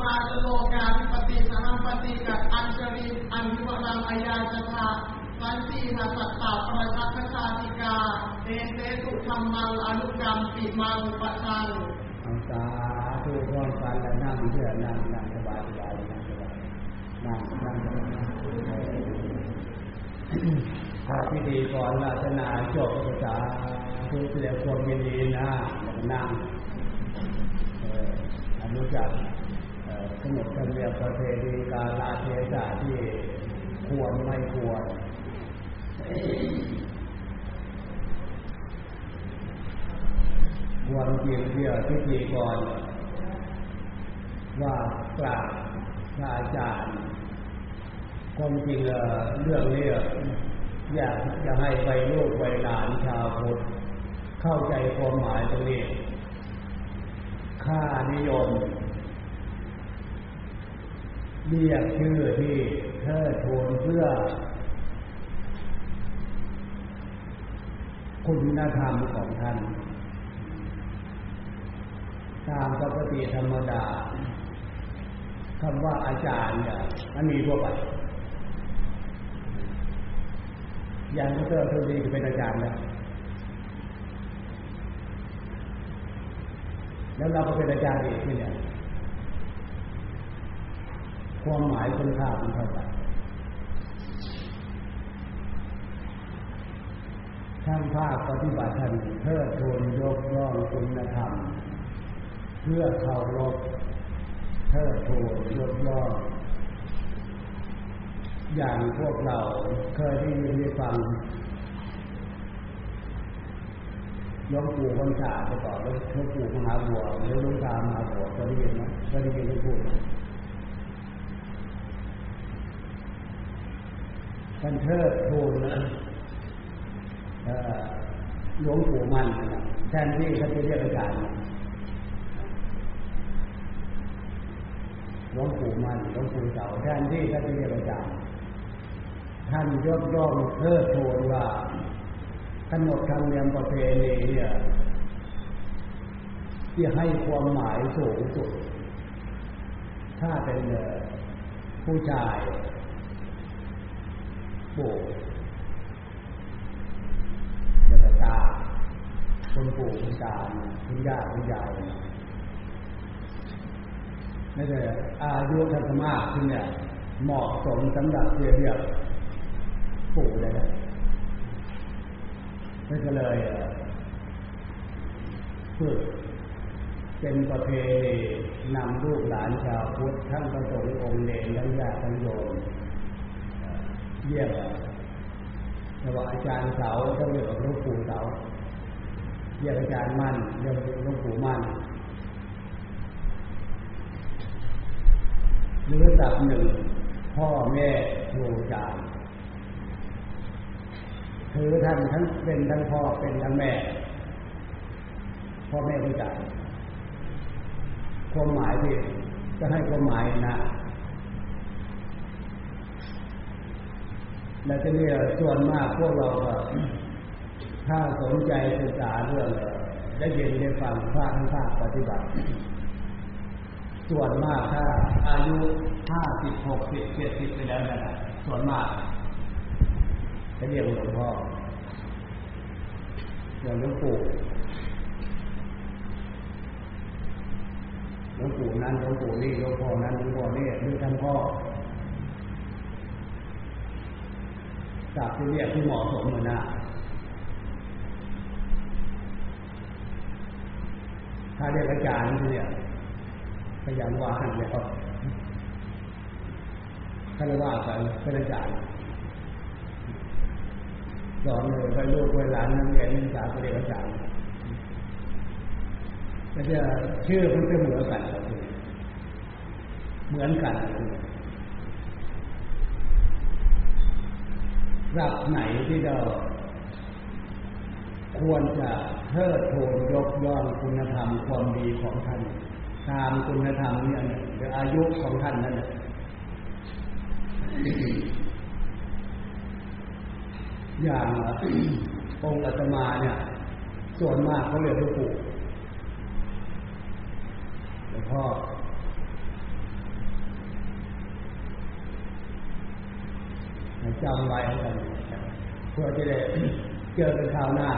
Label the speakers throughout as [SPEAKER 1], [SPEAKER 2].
[SPEAKER 1] มาจโลกาธิปติสหัมปติกัดอัญชริอันวิวรังอายาจทาสันติหสัตตาประชักชาติกาเตเตสุธรรมังอนุกรรมปิมังปัชัง
[SPEAKER 2] สาธุพร้อมกันแล้วนั่งเพื่อนั่งนั่งสบายสบายนั่งสบายนั่งนั่งพอพิธีก่อนราชนาจบภาษาทุกเสียความยินดีนะนั่งอนุจัก ขนบธรรมเนียมประเพณีการลาเทศะที่ควรไม่ควร ควรเกี่ยวเกี่ยวพิธีก่อน ว่ากราบพระอาจารย์ความจริงเรื่องนี้อยากจะให้ไปลูกไปหลานชาวพุทธเข้าใจความหมายตรงนี้ ค่านิยม เรียกชื่อที่เทิดทูนเพื่อ คุณธรรมของท่าน ตามปกติธรรมดาคำว่าอาจารย์เนี่ยมันมีทั่วไปอย่างดรทุนีก็เป็นอาจารย์แล้วแล้วเราก็เป็นอาจารย์อีกที่เนี่ย ความหมายคุณค่ามันเท่าไหร่ท่านภาคปฏิบัติท่านเทิดทูนยกย่องคุณธรรม เพื่อเคารพเทิดทูนยกย่องอย่างพวกเราเคยได้ยินได้ฟังหลวงปู่คนชาไปก่อนแล้วหลวงปู่มหาบัวหรือหลวงตามหาบัวเคยได้ยินไหมเคยได้ยินท่านพูด ท่านเทิดทูนนะหลวงปู่มันนะแทนที่เขาจะเรียกอาจารย์หลวงปู่มันหลวงปู่เสาแทนที่เขาจะเรียกอาจารย์ท่านยกย่องเทิดทูนว่าขนบธรรมเนียมประเพณีเนี่ยที่ให้ความหมายสูงสุด ถ้าเป็นผู้ชาย ปู่เด็กตาคุณปู่คุณตาคุณย่าคุณยายไม่ใช่อายุทัศมากที่เนี่ยเหมาะสมสำหรับเรียกปู่เลยไม่ก็เลยฝึกเป็นประเพณีนำลูกหลานชาวพุทธทั้งประสงค์องค์เนรทั้งญาติทั้งโยม เรียกแต่ว่าอาจารย์เสาต้องเรียกว่าหลวงปู่เสาเรียกอาจารย์มั่นเรียกหลวงปู่มั่นหรือตับหนึ่งพ่อแม่ครูอาจารย์ถือท่านทั้งเป็นทั้งพ่อเป็นทั้งแม่ พ่อแม่ครูอาจารย์ความหมายที่จะให้ความหมายนะ และจะเนี่ส่วนมากพวกเราถ้าสนใจศึกษาเรื่องได้ยินได้ฟังพระทั้งภาคปฏิบัติ ส่วนมากถ้าอายุห้าสิบหกสิบเจ็ดสิบไปแล้วนะส่วนมากจะเรียกหลวงพ่ออย่างหลวงปู่หลวงปู่นั้นหลวงปู่นี่หลวงพ่อนั้นหลวงพ่อนี่คือท่านพ่อ ศัพท์ที่เรียกที่เหมาะสมเมือนนะถ้าเรียกอาจารย์นี่เนี่ยพยายามว่ากันแล้วถ้าเรียกว่ากันเป็นอาจารย์สอนเลยไปลูกไปหลานนักเรียนนักศึกษาไปเรียกอาจารย์ก็จะชื่อมันจะเหมือนกันเหมือนกัน รับไหนที่เราควรจะเทิดทูนยกย่องคุณธรรมความดีของท่านตามคุณธรรมเนี่ยหรืออายุของท่านนั่นแหละอย่างองค์อาตมาเนี่ย ส่วนมากเขาเรียกหลวงปู่หลวงพ่อ จำไว้กันเพื่อจะได้เจอเป็นคราวหน้า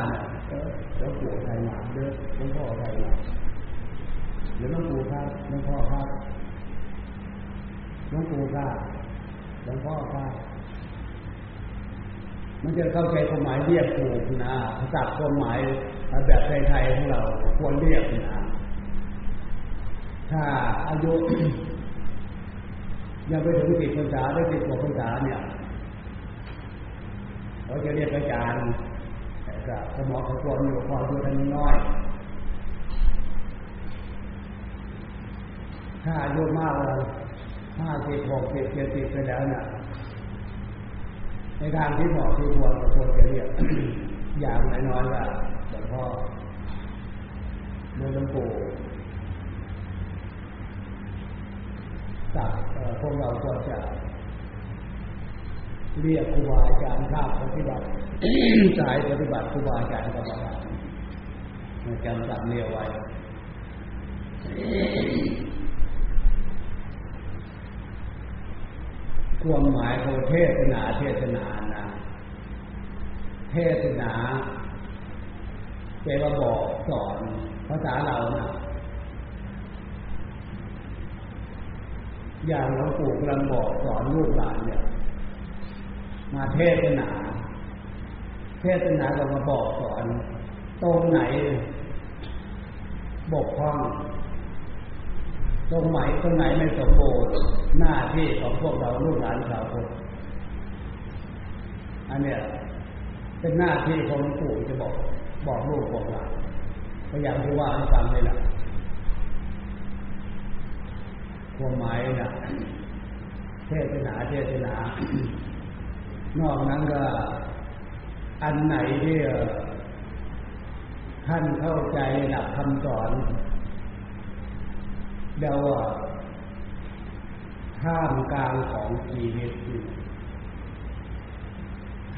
[SPEAKER 2] แล้วปู่ไทยมาเด้อหลวงพ่อไทยมาหรือหลวงปู่ครับหลวงพ่อครับหลวงปู่ครับหลวงพ่อครับมันจะเข้าใจความหมายเรียกถูกนะภาษาความหมายแบบไทยๆของเราควรเรียกนะถ้าอายุยังไปถึงสิบพรรษาได้สิบกว่าพรรษาเนี่ย เขาจะเรียกอาจารย์แต่ก็สมองเขาควรอยู่พออยู่ทันน้อยถ้าอายุมากเลยห้าสิบหกสิบเจ็ดสิบไปแล้วเนี่ยในทางที่เหมาะที่ควรควรจะเรียกอย่างน้อยๆว่าหลวงพ่อหลวงปู่ตัดพวกเราควรจะ เรียกครูบาอาจารย์ภาคปฏิบัติสายปฏิบัติครูบาอาจารย์กรรมฐานจำสับเรียวไว้ความหมายของเทศนาเทศนานะเทศนาแปลว่าบอกสอนภาษาเรานะอย่างหลวงปู่กำลังบอกสอนลูกหลานเนี่ย มาเทศนา เทศนาก็มาบอกสอนตรงไหน บกพร่องตรงไหนตรงไหนไม่สมบูรณ์หน้าที่ของพวกเราลูกหลานชาวพุทธอันเนี้ยเป็นหน้าที่ของหลวงปู่จะบอกบอกลูกบอกหลานพยายามที่ว่าให้ฟังเลยล่ะความหมายนะเทศนาเทศนา นอกนั้นก็ อันไหนที่ท่านเข้าใจหลักคำสอนเดาว่าท่ามกลางของชีวิต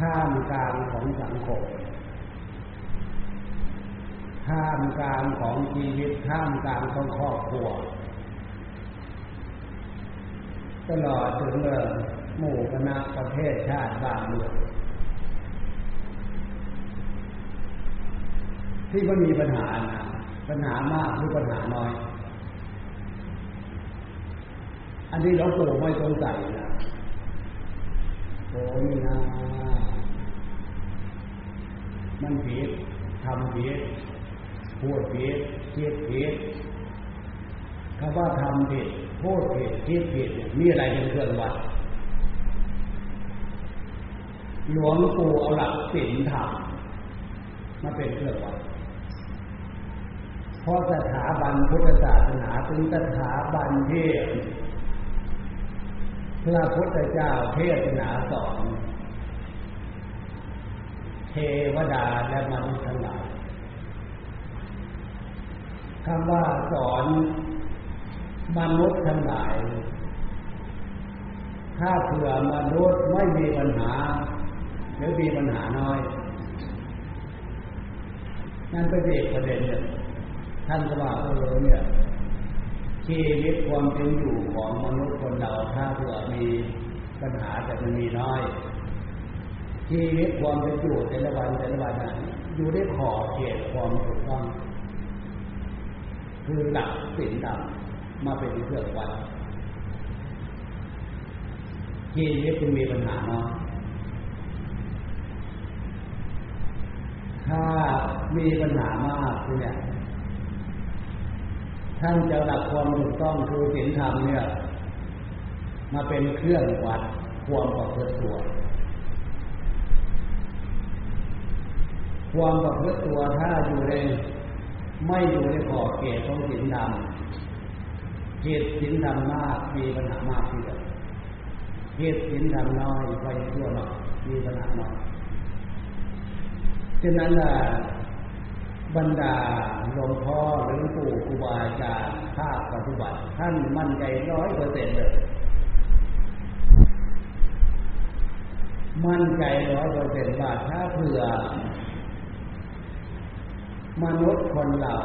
[SPEAKER 2] ท่ามกลางของสังคมท่ามกลางของชีวิตท่ามกลางของครอบครัว ตลอดถึง หมู่คณะประเทศชาติบ้านเมืองที่มันมีปัญหานะปัญหามากหรือปัญหาน้อย อันนี้เราปู่ไม่สงสัยนะโอ้นี่นะมันผิดทำผิดพูดผิดคิดผิดคำว่าทำผิดพูดผิดคิดผิดมีอะไรเป็นเครื่องวัด หลวงปู่เอาหลักศีลธรรมมาเป็นเครื่องวัดเพราะสถาบันพุทธศาสนาเป็นสถาบันที่พระพุทธเจ้าเทศนาสอนเทวดาและมนุษย์ทั้งหลายคำว่าสอนมนุษย์ทั้งหลาย ถ้าเผื่อมนุษย์ไม่มีปัญหา รือมีปัญหาน้อย นั่นเป็นเอกประเด็นเนี่ยท่านก็ว่าเออเนี่ยชีวิตความเป็นอยู่ของมนุษย์คนเราถ้าเผื่อมีปัญหาแต่มันมีน้อย ชีวิตความเป็นอยู่แต่ละวันแต่ละวันนั้นอยู่ได้ขอบเขตความถูกต้องคือหลักศีลธรรมมาเป็นเครื่องวัดชีวิตจึงมีปัญหาเน้อย ถ้ามีปัญหามากเนี่ยท่านจะหลักความถูกต้องคือศีลธรรมเนี่ย มาเป็นเครื่องวัดความประพฤติตัวความประพฤติตัวถ้าอยู่ในไม่อยู่ในขอบเขตของศีลธรรมเหตุศีลธรรมมากมีปัญหามากที่สุดเหตุศีลธรรมน้อยไปทั่วหน่อยมีปัญหาน้อย ฉะนั้นล่ะบรรดาหลวงพ่อหรือปู่ครูบาอาจารย์ภาคปฏิบัติ ท่านมั่นใจร้อยเปอร์เซ็นต์เลย มั่นใจร้อยเปอร์เซ็นต์ว่าถ้าเผื่อ มนุษย์คนเรา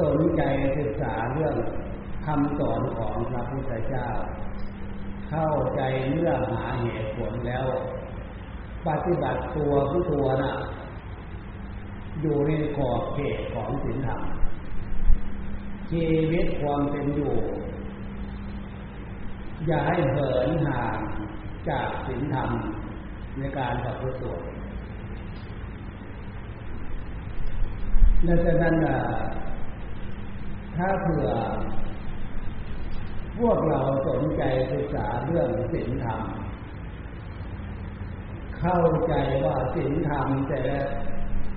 [SPEAKER 2] สนใจศึกษาเรื่องคำสอนของพระพุทธเจ้า เข้าใจเนื้อหาเหตุผลแล้ว ปฏิบัติตัวผู้ตัวนะ่ะ อยู่ในขอบเขตของศีลธรรมชีวิตความเป็นอยู่ อย่าให้เหินห่างจากศีลธรรมในการประพฤติตัวดังนั้นถ้าเผื่อ พวกเราสนใจศึกษาเรื่องศีลธรรม เข้าใจว่าศีลธรรมแต่ละ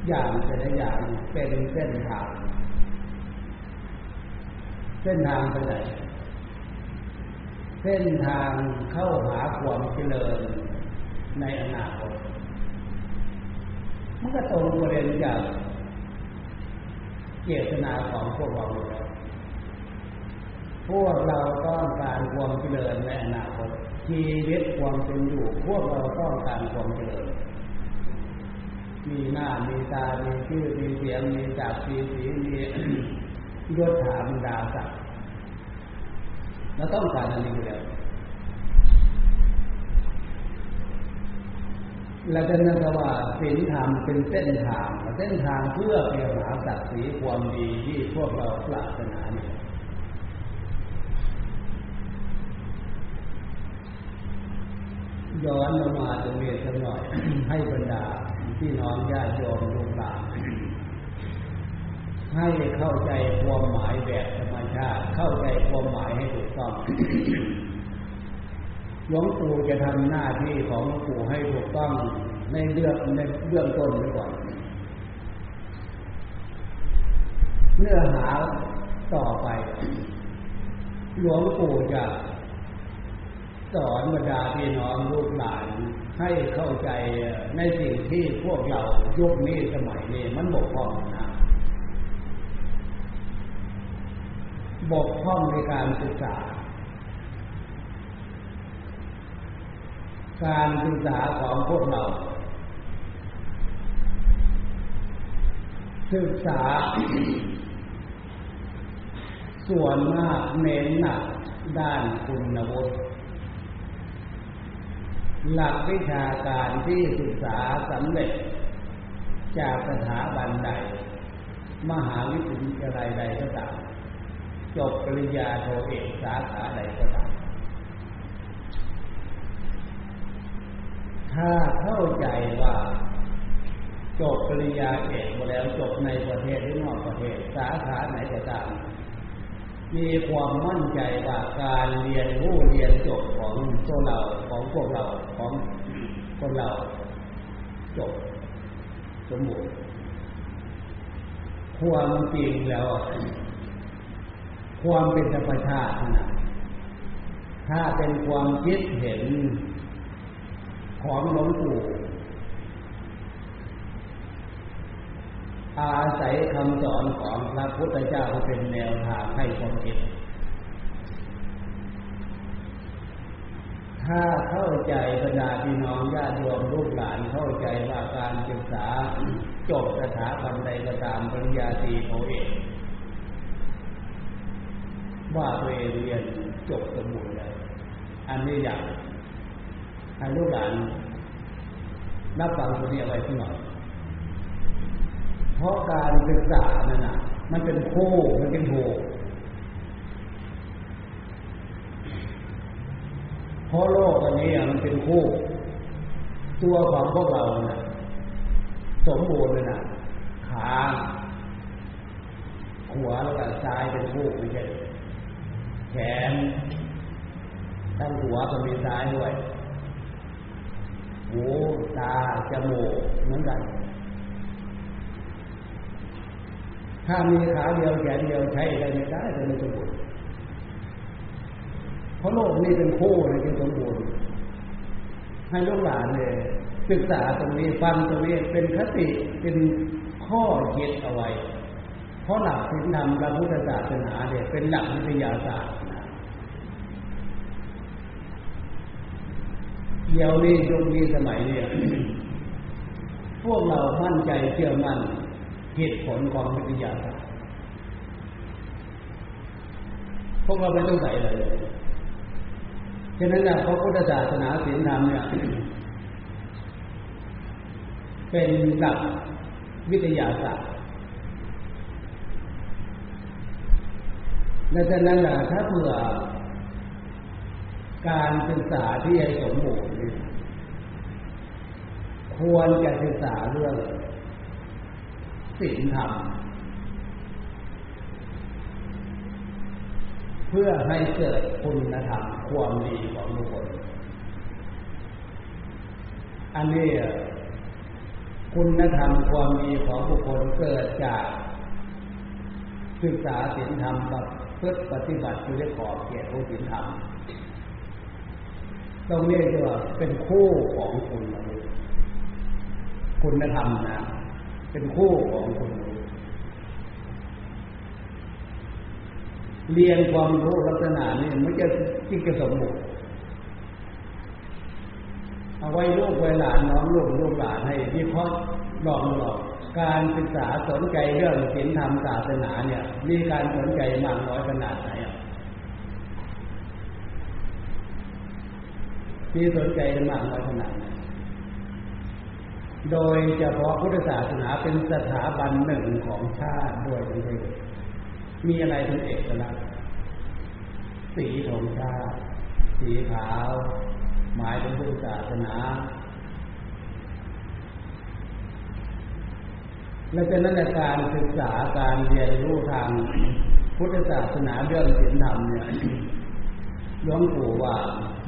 [SPEAKER 2] อย่างแต่ละอย่างเป็นเส้นทาง เส้นทางไปไหนเส้นทางเข้าหาความเจริญในอนาคตมันก็ตรงประเด็นจากเจตนาของพวกเราแล้วพวกเราต้องการความเจริญในอนาคต ชีวิตความเป็นอยู่พวกเราต้องการความเจริญมีหน้ามีตา มีชื่อ มีเสียง มีจักมีสี มียศถาบรรดาศักดิ์เราต้องการอันนี้อยู่แล้วเราจะนึกว่าศีลธรรมเป็นเส้นทาง เส้นทางเพื่อไปหาศักดิ์ศรีความดีที่พวกเราปรารถ นาเนี่ยย้อนมาตรงนี้สักหน่อย ให้บรรดาพี่น้องญาติโยมลูกหลานให้เข้าใจความหมายแบบธรรมชาติ เข้าใจความหมายให้ถูกต้องหลวงปู่จะทำหน้าที่ของหลวงปู่ให้ถูกต้องในเรื่องในเรื่องต้นไปก่อนเนื้อหาต่อไป หลวงปู่จะ สอนบรรดาพี่น้องลูกหลานให้เข้าใจในสิ่งที่พวกเรายุคนี้สมัยนี้มันบกพร่องนะบกพร่องในการศึกษา การศึกษาของพวกเรา ศึกษา ส่วนมากเน้นหนักด้านคุณวุฒิ หลักวิชาการที่ศึกษาสำเร็จ จากสถาบันใด มหาวิทยาลัยใดก็ตามจบปริญญาโทเอกสาขาใดก็ตามถ้าเข้าใจว่าจบปริญญาเอกมาแล้วจบในประเทศหรือนอกประเทศ สาขาไหนก็ตาม มีความมั่นใจว่าการเรียนรู้เรียนจบของตัวเราของพวกเราของคนเราจบสมบูรณ์ความจริงแล้ว ความเป็นธรรมชาตินะถ้าเป็นความคิดเห็นของหลวงปู่ อาศัยคำสอนของพระพุทธเจ้าเป็นแนวทางให้คนคิดถ้าเข้าใจบรรดาพี่น้องญาติโยมลูกหลานเข้าใจว่าการศึกษาจบสถาบันใดก็ตามปริญญาตรีโทเอกว่าตัวเองเรียนจบสมบูรณ์แล้วอันนี้อย่างให้ลูกหลานรับฟังตัวนี้เอาไว้ที่หน่อย เพราะการศึกษานั่นน่ะ มันเป็นคู่มันเป็นโหเพราะโลกอันนี้มันเป็นคู่ตัวของพวกเราน่ะสมบูรณ์เลยนะขาขวแล้วก็ซ้ายเป็นคู่ไม่ใช่แขนทั้งหัวก็มีซ้ายด้วยหูตาจมูกเหมือนกัน ถ้ามีขาเดียวแขนเดียวใช้ได้ไม่ได้จะไม่สมบูรณ์เพราะโลกนี้เป็นคู่เลยจึงสมบูรณ์ให้ลูกหลานเนี่ยศึกษาตรงนี้ฟังตรงนี้เป็นคติเป็นข้อคิดเอาไว้เพราะหลักศีลธรรมพระพุทธศาสนาเนี่ยเป็นหลักวิทยาศาสตร์เดี๋ยวนี้ยุคนี้สมัยเนี้พวกเรามั่นใจเชื่อมั่น เหตุผลของวิทยาศาสตร์พวกเราไม่ต้องใส่เลยฉะนั้นแหละพระพุทธศาสนาศีลธรรมเนี่ยเป็นหลักวิทยาศาสตร์ดังนั้นแหละถ้าเผื่อการศึกษาที่ให้สมบูรณ์ควรจะศึกษาเรื่อง ศีลธรรมเพื่อให้เกิดคุณธรรมความดีของบุคคลอันนี้คุณธรรมความดีของบุคคลเกิดจากศึกษาศีลธรรมกับเพื่อปฏิบัติอยู่ในขอบเขตของศีลธรรมตรงนี้ก็เป็นคู่ของคุณ คุณธรรมนะ เป็นคู่ของคุณเรียนความรู้ลักษณะนี้ไม่จะจิงจะสมบูรณ์เอาไว้ลูกไว้หลานน้องลูกลูกหลานให้วิเคราะห์ลองหลอกการศึกษาสนใจเรื่องศีลธรรมศาสนาเนี่ย มีการสนใจมากน้อยขนาดไหนอะมีสนใจมากน้อยขนาดไหน โดยเฉพาะพุทธศาสนาเป็นสถาบันหนึ่งของชาติด้วยทั้งมีอะไรเป็นเอกลักษณ์สีธงชาติสีขาว หมายถึงพุทธศาสนา และจากนั้นการศึกษาการเรียนรู้ทางพุทธศาสนาเรื่องศีลธรรมเนี่ยหลวงปู่ว่า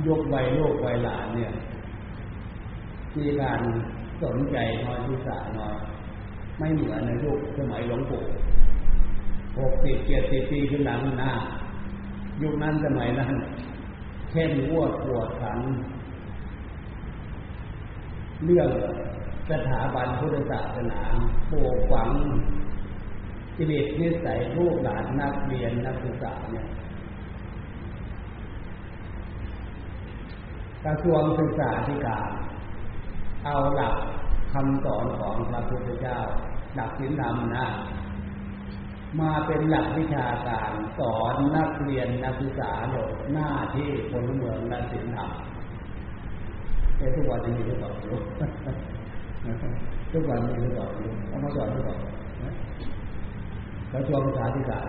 [SPEAKER 2] ยกใบโลกใบหลานเนี่ยมีการ สนใจน้อยที่สาน้อย ไม่เหมือนในยุคสมัยหลวงปู่หกสิบเจ็ดสิบปีขึ้นหลังหน้า ยุคนั้นสมัยนั้นเข้มงวปวดขันเรื่องสถาบันพุทธศาสนาปลูกฝังจิตนิสัยลูกหลานนักเรียนนักศึกษาเนี่ยกระทรวงศึกษาธิการ เอาหลักคำสอนของพระพุทธเจ้า หลักศีลธรรมนะมาเป็นหลักวิชาการสอนนักเรียนนักศึกษาโดยหน้าที่พลเมืองและศีลธรรมแต่ทุกวันนี้มีหรือเปล่าทุกวันนี้หรือเปล่าเอามาสอนหรือเปล่ากระทรวงศึกษาธิการ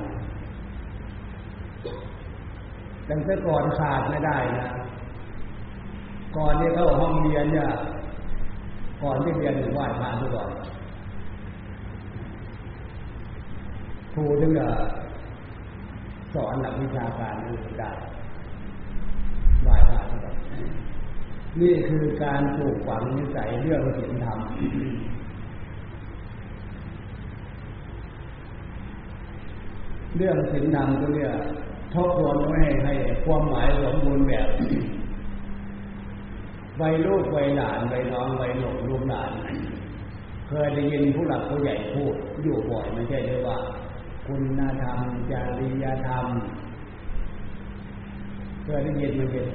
[SPEAKER 2] ดังแต่ก่อนขาดไม่ได้นะ ก่อนที่เข้าห้องเรียนเนี่ย ก่อนที่เรียนหรือไหว้พระทุกวันครูถึงจะสอนหลักวิชาการนี้ได้ไหวพระทุกวันนี่คือการปลูกฝังนิสัยเรื่องศีลธรรมเรื่องศีลธรรมตัวเนี้ยทบทวนไว้ให้ความหมายสมบูรณ์แบบ วัยลูกวัยหลานวัยน้องวัยหลงลูกหลาน เคยได้ยินผู้หลักผู้ใหญ่พูดอยู่บ่อยไม่ใช่หรือว่า คุณธรรมจริยธรรมเคยได้ยินมันเป็น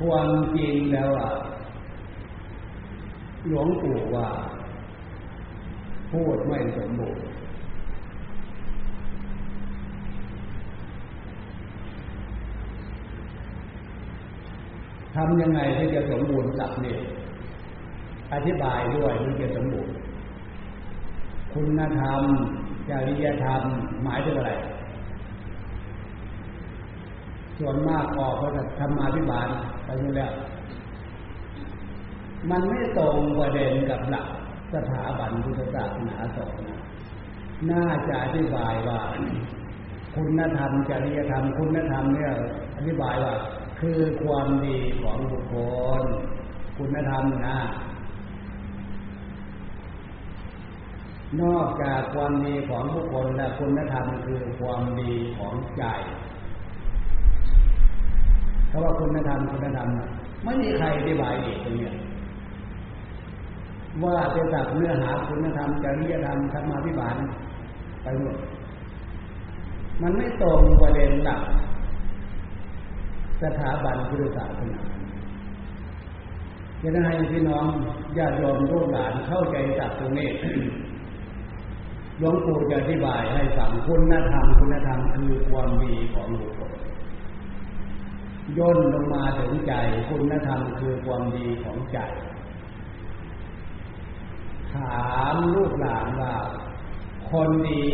[SPEAKER 2] ความจริงแล้วอะหลวงปู่ว่า พูดไม่สมบูรณ์ ทำยังไงที่จะสมบูรณ์สับนี่อธิบายด้วยมันจะสมบูรณ์ คุณธรรมจริยธรรมหมายถึงอะไร ส่วนมากออกเขาจะทำมาพิบาลไปนู่นแล้ว มันไม่ตรงประเด็นกับหลักสถาบันพุทธศาสนาสอนนะน่าจะอธิบายว่า คุณธรรมจริยธรรม คุณธรรมเนี่ย อธิบายว่า คือความดีของบุคคล คุณธรรมนะ นอกจากความดีของบุคคลและคุณธรรมคือความดีของใจเพราะว่าคุณธรรมคุณธรรมไม่มีใครอธิบายอีกตรงนี้ว่าจะจับเนื้อหาคุณธรรมจริยธรรมธรรมาภิบาลไปหมดมันไม่ตรงประเด็นหลัก สถาบันพุทธศาสนาจะให้พี่น้องญาติโยมลูกหลานเข้าใจจับตรงนี้หลวงปู่จะอธิบายให้ฟังคุณธรรมคุณธรรมคือความดีของบุคคลย่นลงมาถึงใจ คุณธรรมคือความดีของใจ ถามลูกหลานว่า คนดี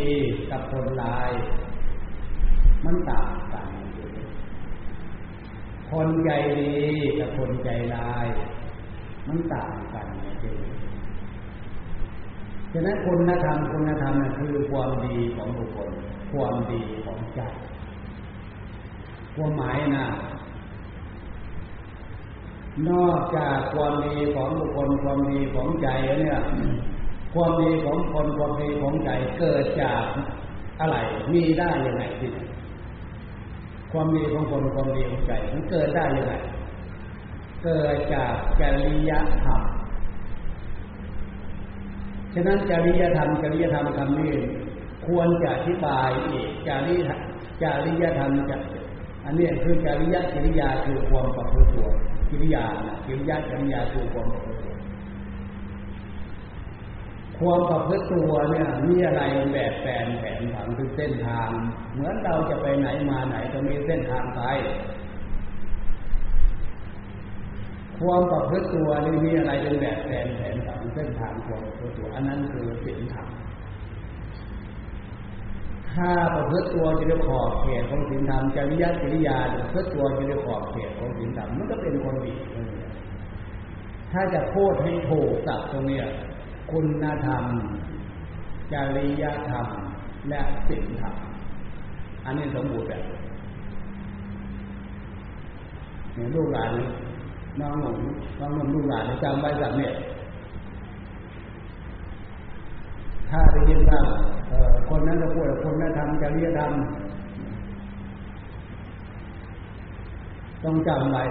[SPEAKER 2] กับคนร้าย มันต่างกัน คนใจดีกับคนใจร้าย มันต่างกันจริงฉะนั้นคุณธรรมคุณธรรมนั่นคือความดีของบุคคล ความดีของใจความหมายนะนอกจากความดีของบุคคลความดีของใจเนี่ยความดีของคนความดีของใจเกิดจากอะไรมีได้ยังไงที่ ความดีของคนความดีของใจมันเกิดได้ยังไงเกิดจากจริยธรรมฉะนั้นจริยธรรมจริยธรรมคำนี้ควรจะอธิบายอีกจริยจริยธรรมจะอันนี้คือจริยจริยาคือความประพฤติตัวกิริยากิริยาจริยาคือความประพฤติตัว ความประพฤติตัวเนี่ยมีอะไรแบบแผนแผนผังคือเส้นทาง เหมือนเราจะไปไหนมาไหนจะมีเส้นทางไปความประพฤติตัวนี่มีอะไรเป็นแบบแผนแผนผังเส้นทางความประพฤติตัวอันนั้นคือศีลธรรมถ้าประพฤติตัวจะเรียกขอบเขตของศีลธรรมจริยจริยาประพฤติตัวจะเรียกขอบเขตของศีลธรรมมันก็เป็นคนดีถ้าจะพูดให้ถูกสับตรงเนี้ย คุณธรรม จริยธรรม และศีลธรรม อันนี้สมบูรณ์แบบเนี่ยลูกหลานน้องหนุ่มน้องหนุ่มลูกหลานจำไว้สักเนี่ยถ้าได้ยินว่าคนนั้นจะพูดคนนั้นทำจริยธรรมต้องจำไว้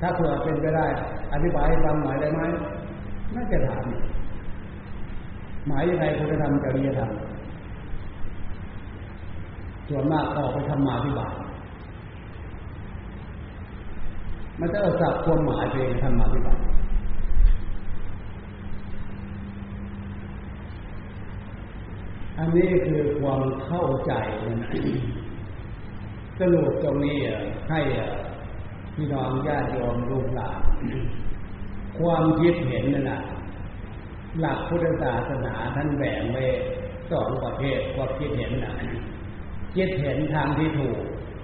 [SPEAKER 2] ถ้าเผื่อเป็นไปได้ อธิบายฟังหน่อยได้ไหมน่าจะถามหมายยังไงคุณธรรมจริยธรรมส่วนมากออกไปทำมาที่บาทมันจะเอาสับความหมายไปทำมาที่บาทอันนี้คือความเข้าใจสรุปตรงนี้ให้ พี่น้องญาติโยมลูกหลานความคิดเห็นนั่นแหละหลักพุทธศาสนาท่านแบ่งไว้สองประเภทความคิดเห็นนะคิดเห็นทางที่ถูก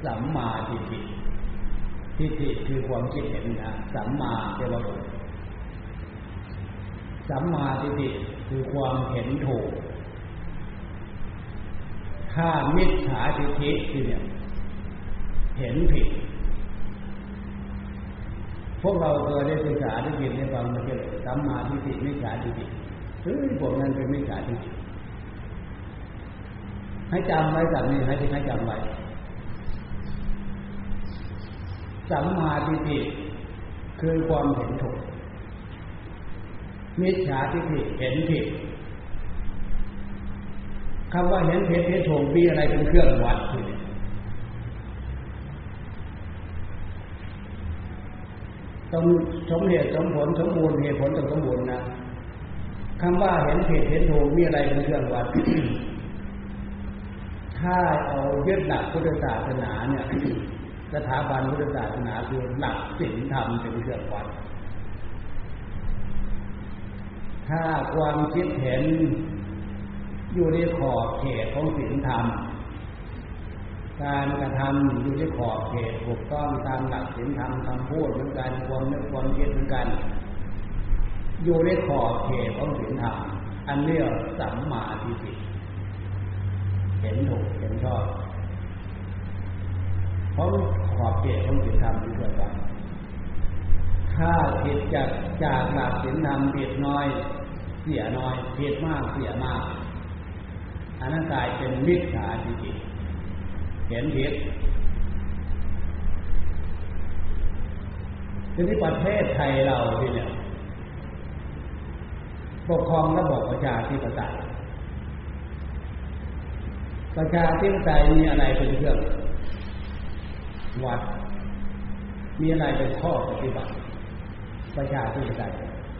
[SPEAKER 2] สัมมาทิฏฐิทิฏฐิคือความคิดเห็นนะสัมมาเจริญสัมมาทิฏฐิคือความเห็นถูก ถ้ามิจฉาทิฏฐิที่เนี่ยเห็นผิด วกเราเคยได้ศึกษาได้ยินได้ฟังมาเยอะสัมมาทิฏฐิมิจฉาทิฏฐิเฮ้ยพวกนั้นเป็นมิจฉาทิฏฐิให้จำไว้สัมนี้ให้ให้จำไว้สัมมาทิฏฐิคือความเห็นถูกมิจฉาทิฏฐิเห็นผิดคำว่าเห็นเพชรเพชรโถงมีอะไรเป็นเครื่องวัดที ต้องสมเหตุสมผลสมบูรณ์เหตุผลต้องสมบูรณ์นะคำว่าเห็นเพชรเห็นโถงมีอะไรเป็นเครื่องวัด ถ้าเอายึดหลักพุทธศาสนาเนี่ยสถาบันพุทธศาสนาคือหลักศีลธรรมเป็นเครื่องวัด ถ้าความคิดเห็นอยู่ในขอบเขตของศีลธรรม การกระทำอยู่ในขอบเขตถูกต้องตามหลักศีลธรรมคำพูดเหมือนกันความนึกความคิดเหมือนกัน อยู่ในขอบเขตของศีลธรรมอันเรียกสัมมาทิฏฐิเห็นถูกเห็นชอบเพราะขอบเขตของศีลธรรมที่เกิดขึ้นถ้าผิดจากจากหลักศีลธรรมผิดน้อยเสียน้อยผิดมากเสียมากอันนั้นกลายเป็นมิจฉาทิฏฐิ เห็นผิดทีนี้ประเทศไทยเราที่เนี่ยปกครองระบบประชาธิปไตยประชาธิปไตยมีอะไรเป็นเครื่องวัด มีอะไรเป็นข้อปฏิบัติ ประชาธิปไตย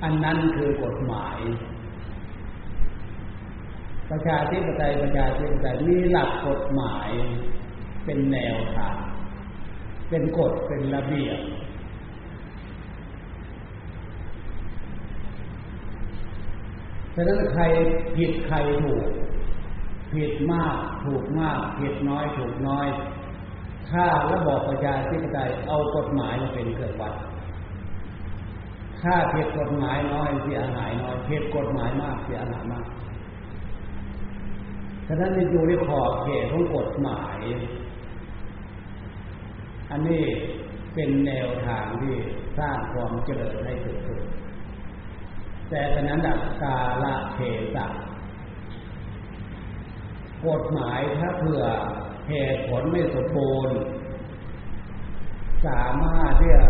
[SPEAKER 2] อันนั้นคือกฎหมาย ประชาธิปไตยประชาธิปไตยมีหลักกฎหมาย เป็นแนวทาง เป็นกฎ เป็นระเบียบ ฉะนั้นใครผิดใครถูก ผิดมากถูกมาก ผิดน้อยถูกน้อย ถ้าระบอบประชาธิปไตยเอากฎหมายมาเป็นเครื่องวัด ถ้าผิดกฎหมายน้อยเสียหายน้อยผิดกฎหมายมากเสียหายมากฉะนั้นอยู่ในขอบเขตของกฎหมาย อันนี้เป็นแนวทางที่สร้างความเจริญให้เกิดขึ้นแต่ฉะนั้นดับกาละเทศะกฎหมายถ้าเผื่อเหตุผลไม่สมบูรณ์ สามารถที่จะ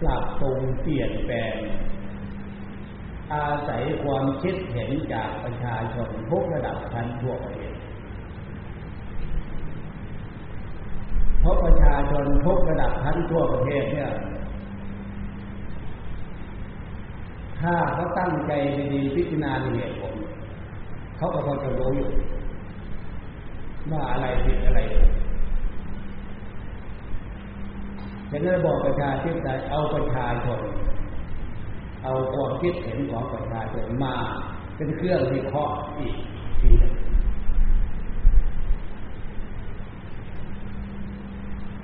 [SPEAKER 2] ปรับปรุงเปลี่ยนแปลง อาศัยความคิดเห็นจากประชาชนทุกระดับชั้นทั่วประ เพราะประชาชนทุกระดับชั้นทั่วประเทศเนี่ย ถ้าเขาตั้งใจดีพิจารณาเหตุผลเขาก็พอจะรู้อยู่ว่าอะไรผิดอะไรฉะนั้นบอกประชาธิปไตยเอาประชาชน เอาความคิดเห็นของประชาชนมา เป็นเครื่องวิเคราะห์อีกทีนึง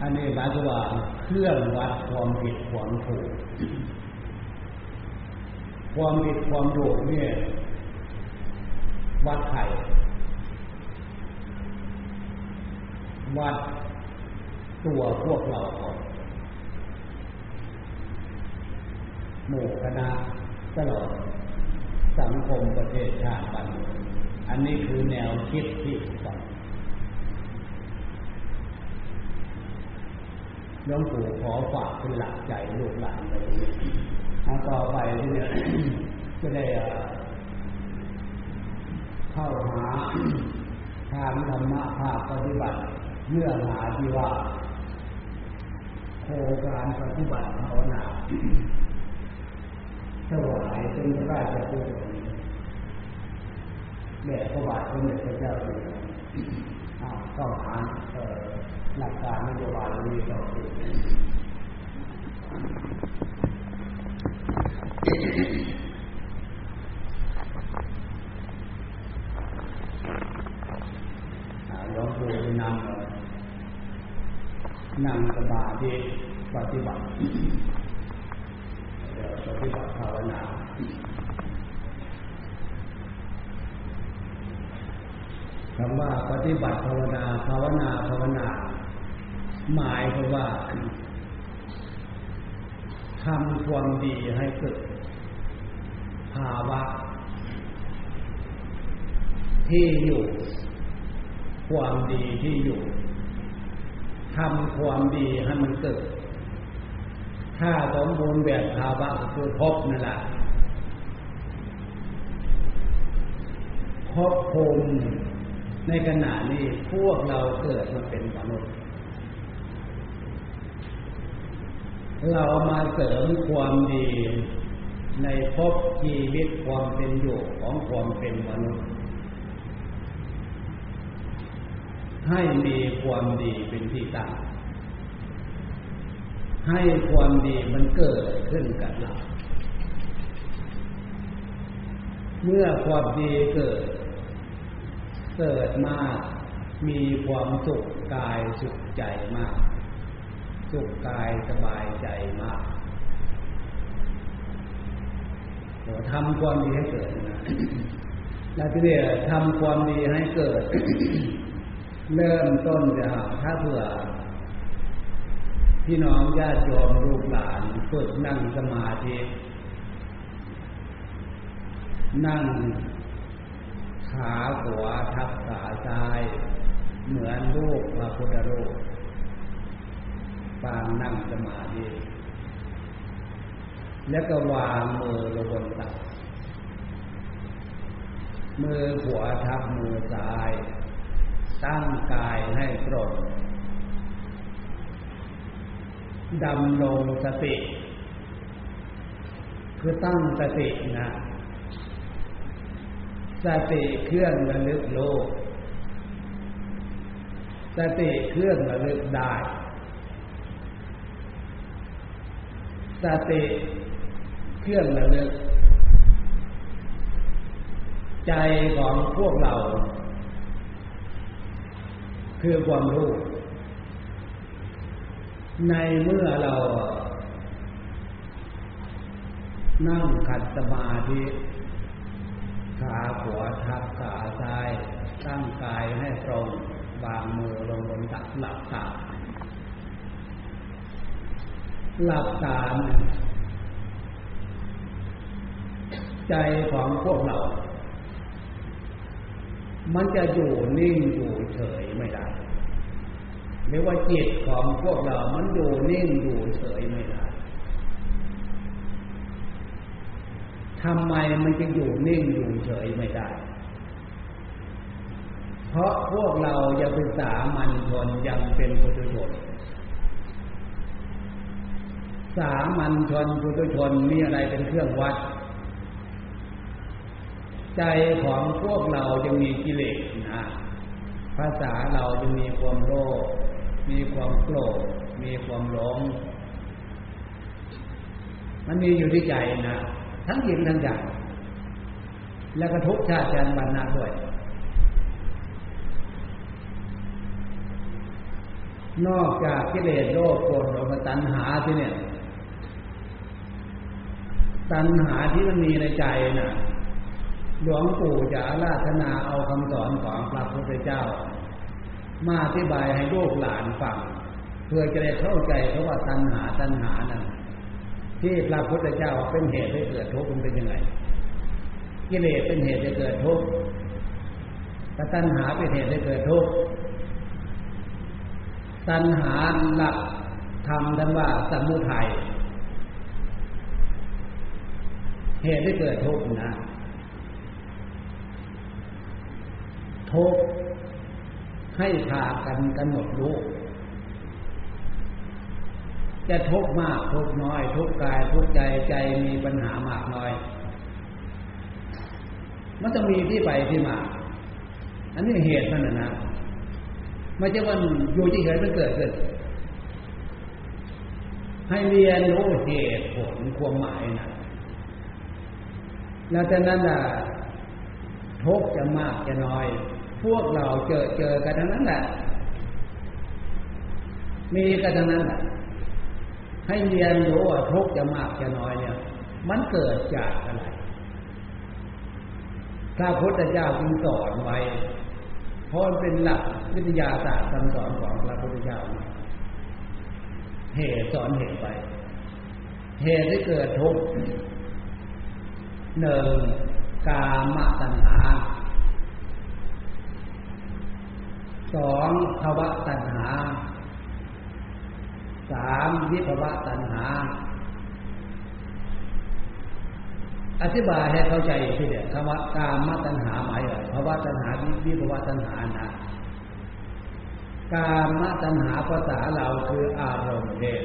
[SPEAKER 2] อันนี้หมายถึงว่าเครื่องวัดความผิดความถูก ความผิดความถูกเนี่ยวัดไข่วัดตัวพวกเราก่อนหมู่คณะตลอดสังคมประเทศชาติบ้านเมืองอันนี้คือแนวคิดที่ถูกต้อง หลวงปู่ขอฝากเป็นหลักใจลูกหลานไปเลยต่อไปเนี่ยจะได้เข้าหาทางธรรมะภาคปฏิบัติเนื้อหาที่ว่าโครงการปฏิบัติภาวนาถวายเป็นพระราชกุศลแด่พระบาทสมเด็จพระเจ้าอยู่หัวต้องหา หลักการนโยบายนี้ต่อไปหลวงปู่นำนั่งสมาธิปฏิบัติปฏิบัติภาวนาคำว่าปฏิบัติภาวนาภาวนาภาวนา หมายถึงว่าทำความดีให้เกิดภาวะที่อยู่ ความดีที่อยู่ทำความดีให้มันเกิด ถ้าสมบูรณ์แบบภาวะคือพบนั่นแหละพบภูมิในขณะนี้พวกเราเกิดมาเป็นมนุษย์ เรามาเสริมความดีในพบชีวิตความเป็นอยู่ของความเป็นมนุษย์ ให้มีความดีเป็นที่ตั้งให้ความดีมันเกิดขึ้นกับเรา เมื่อความดีเกิด เกิดมาก มีความสุขกายสุขใจมาก สุขกายสบายใจมากทำความดีให้เกิดนะแล้วที่นี่ทำความดีให้เกิด เริ่มต้นจากถ้าเผื่อพี่น้องญาติโยมลูกหลานฝึกนั่งสมาธินั่งขาขวาทับขาซ้าย เหมือนลูกพระพุทธรูป ปางนั่งสมาธิแล้วก็วางมือลงบนตักมือขวาทับมือซ้าย ตั้งกายให้ตรงดำลงสติ คือตั้งสตินะ สติเคลื่อนระลึกโลกสสติเครื่องระลึกได้ สติเครื่องระลึก ใจของพวกเรา คือความรู้ ในเมื่อเรา นั่งขัดสมาธิขาขวาทับขาซ้าย ตั้งกายให้ตรง วางมือลงบนตักหลับตา หลับตาใจของพวกเรา มันจะอยู่นิ่งอยู่เฉยไม่ได้หรือว่าจิตของพวกเรา มันอยู่นิ่งอยู่เฉยไม่ได้ทำไมมันจะอยู่นิ่งอยู่เฉยไม่ได้ เพราะพวกเรายังเป็นสามัญชนยังเป็นปุถุชน สามัญชนปุถุชนมีอะไรเป็นเครื่องวัด ใจของพวกเรายังมีกิเลสนะภาษาเราจะมีความโลภมีความโกรธมีความหลงมันมีอยู่ที่ใจนะทั้งหญิงทั้งชายแล้วก็ทุกชาติชนบรรณะด้วย นอกจากกิเลสโลภโกรธหลงตัณหาที่เนี่ย ตัณหาที่มันมีในใจนะ่ะหลวงปู่จะาราธนาเอาคำสอนของพระพุทธเจ้า มาอธิบายให้ลูกหลานฟังเพื่อจะได้เข้าใจเพราะว่าตัณหาตัณหานั้นที่พระพุทธเจ้าเป็นเหตุให้เกิดทุกข์มันเป็นยังไงกิเลสเป็นเหตุให้เกิดทุกข์ตัณหาเป็นเหตุให้เกิดทุกข์ตัณหาหลักทำท่านว่าสมุทัย เหตุให้เกิดทุกข์นะ ทุกข์ให้พากันกันหมดรู้ จะทุกข์มากทุกข์น้อย ทุกข์กายทุกข์ใจใจมีปัญหามากน้อย มันจะมีที่ไปที่มา อันนี้เหตุมันนะไม่ใช่ว่าอยู่ที่เฉยมันเกิดขึ้นให้เรียนรู้เหตุผลความหมายนะ แล้วจากนั้นล่ะทุกจะมากจะน้อย พวกเราเจอเจอกันทั้งนั้นแหละ มีกันทั้งนั้นแหละให้เรียนรู้ว่าทุกจะมากจะน้อยเนี่ย มันเกิดจากอะไรถ้าพุทธเจ้าจึงสอนไว้เพราะมันเป็นหลักวิทยาศาสตร์คำสอนของพระพุทธเจ้า เหตุสอนเหตุไป เหตุที่เกิดทุกข์ หนึ่งกามตัณหาสองภวะตัณหาสามวิภวะตัณหา อธิบายให้เข้าใจทีเดียวคำว่ากามตัณหาหมายถึงภาวะตัณหาวิภวะตัณหานะกามตัณหาภาษาเราคืออารมณ์เดช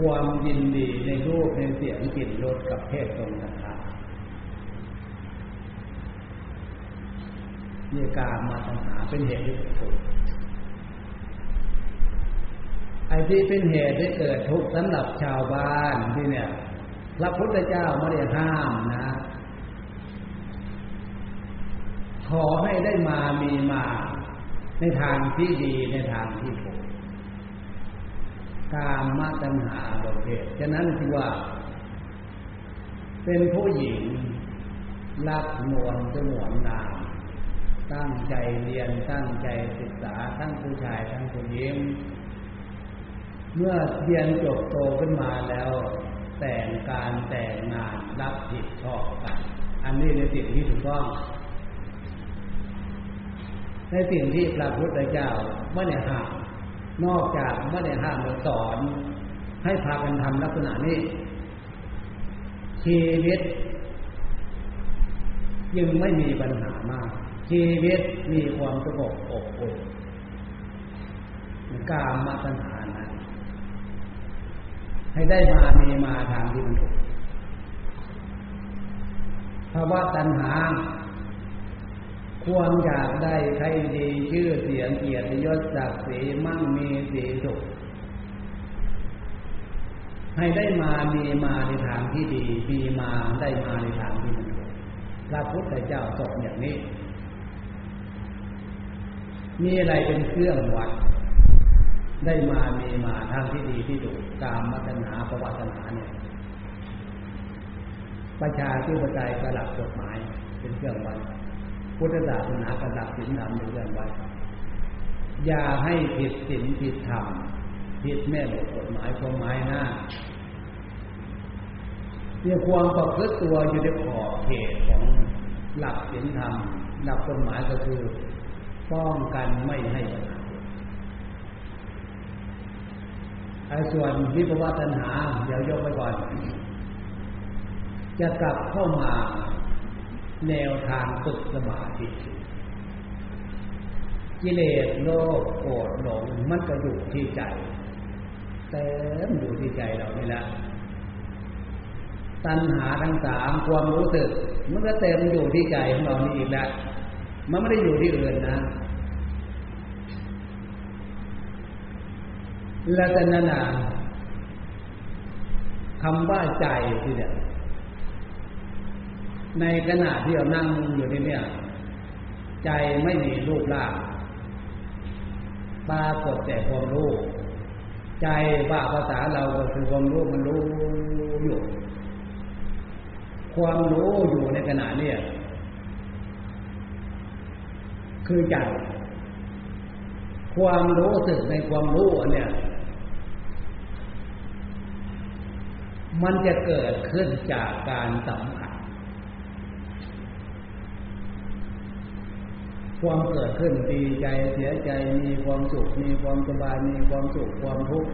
[SPEAKER 2] ความยินดีในรูปในเสียงกลิ่นรสกับเพศตรงกันนี่การมาตัญหาเป็นเหตุที่ทุกข์ไอ้ที่เป็นเหตุที่เกิดทุกข์สำหรับชาวบ้านที่เนี่ย พระพุทธเจ้าไม่ได้ห้ามนะ ขอให้ได้มามีมาในทางที่ดีในทางที่ถูก การมาตัญหาบทเหตุฉะนั้นคือว่า เป็นผู้หญิง รักนวลสมวนนาม ตั้งใจเรียนตั้งใจศึกษาทั้งผู้ชายทั้งผู้หญิงเมื่อเรียนจบโตขึ้นมาแล้ว แต่งการแต่งงานรับผิดชอบกัน อันนี้ในสิ่งที่ถูกต้องในสิ่งที่พระพุทธเจ้าไม่ได้ห้าม นอกจากไม่ได้ห้ามมาสอน ให้พากันทำลักษณะนี้ ชีวิตยังไม่มีปัญหามาก ชีวิตมีความสงบอบอุ่นกามมาตัญหานะให้ได้มามีมาทางที่มันถูกภาวะตัณหา ความอยากได้ใครดีชื่อเสียงเกียรติยศศักดิ์ศรีมั่งมีสีสุข ให้ได้มามีมาในทางที่ดีมีมาได้มาในทางที่ดีพระพุทธเจ้าสอนอย่างนี้ มีอะไรเป็นเครื่องวัด ได้มามีมาทางที่ดีที่ถูกกามมัตนาประวัตินาเนี่ย ประชาธิปไตยกระดับกฎหมายเป็นเครื่องวัด พุทธศาสนากระดับศีลธรรมเรื่องวัดอย่าให้ผิดศีลผิดธรรมผิดแม่บทกฎหมายความหมายหน้าเรียความประพฤติตัวอยู่ในขอบเขตของหลักศีลธรรมหลักกฎหมายก็คือป้องกันไม่ให้ปัญหาไอ้ส่วนวิปวัตนาเดี๋ยวยกไปก่อน จะกลับเข้ามา แนวทางฝึกสมาธิกิเลสโลภโกรธหลงมันก็อยู่ที่ใจเต็มอยู่ที่ใจเรานี่แหละตัณหาทั้งสามความรู้สึก มันก็เต็มอยู่ที่ใจของเรานี่อีกแล้วมันไม่ได้อยู่ที่อื่นนะแล้วแต่นั้นนะคำว่าใจที่เนี่ย ในขณะที่เรานั่งอยู่ในเนี่ย ใจไม่มีรูปร่างปรากฏแต่ความรู้ ใจว่าภาษาเราก็คือความรู้มันรู้อยู่ ความรู้อยู่ในขณะเนี้คือใจความรู้สึกในความรู้เนี่ย มันจะเกิดขึ้นจากการสัมผส ความเกิดขึ้นดีใจเสียใจมีความสุขมีความสบายมีความสุขความทุกข์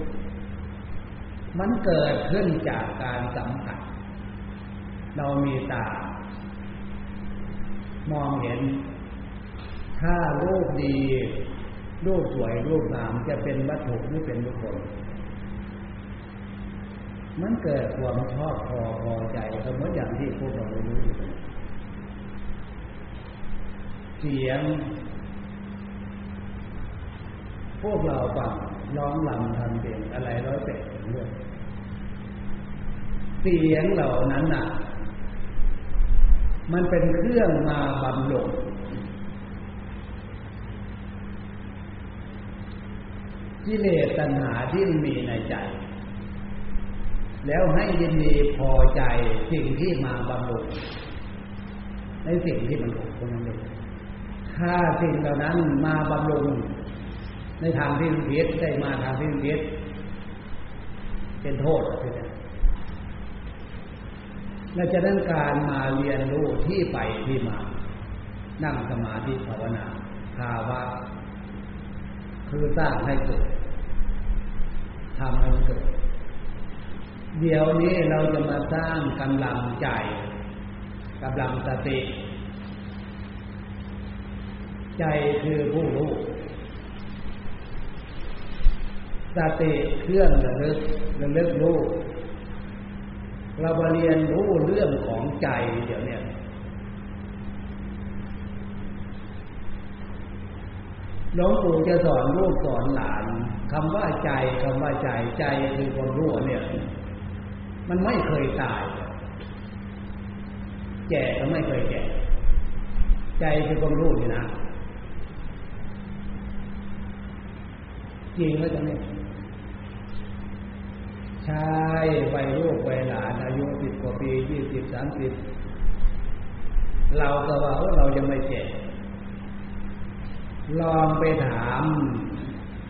[SPEAKER 2] มันเกิดขึ้นจากการสัมผัส เรามีตา มองเห็น ถ้ารูปดี รูปสวยรูปงามจะเป็นวัตถุหรือเป็นบุคคลมันเกิดความชอบพอพอใจสมมติอย่างที่พวกเรารู้อยู่ เสียง พวกเราฟังร้องลำทำเพลงอะไรร้อยแปดเรื่องเสียงเหล่านั้นน่ะ มันเป็นเครื่องมาบำรุงกิเลสตัณหาที่มีในใจ แล้วให้ยินดีพอใจสิ่งที่มาบำรุงในสิ่งที่มันถูกตรงนั้นเลย ถ้าสิ่งเหล่านั้นมาบำรุงในทางที่ผิดได้มาทางที่ผิดเป็นโทษใช่ไหมและจะนั้นการมาเรียนรู้ที่ไปที่มา นั่งสมาธิภาวนาภาวะคือสร้างให้เกิดทำให้มันเกิด เดี๋ยวนี้เราจะมาสร้างกำลังใจกำลังสติ ใจคือผู้รู้ สติเครื่องระลึกระลึกรู้เรามาเรียนรู้เรื่องของใจเดี๋ยวนี้หลวงปู่จะสอนลูกสอนหลานคำว่าใจคำว่าใจใจคือความรู้เนี่ย มันไม่เคยตาย แก่ก็ไม่เคยแก่ ใจคือความรู้นี่นะ จริงไหมตรงนี้ชายวัยลูกวัยหลานอายุสิบกว่าปียี่สิบสามสิบเราก็ว่าเราจะไม่แก่ลองไปถาม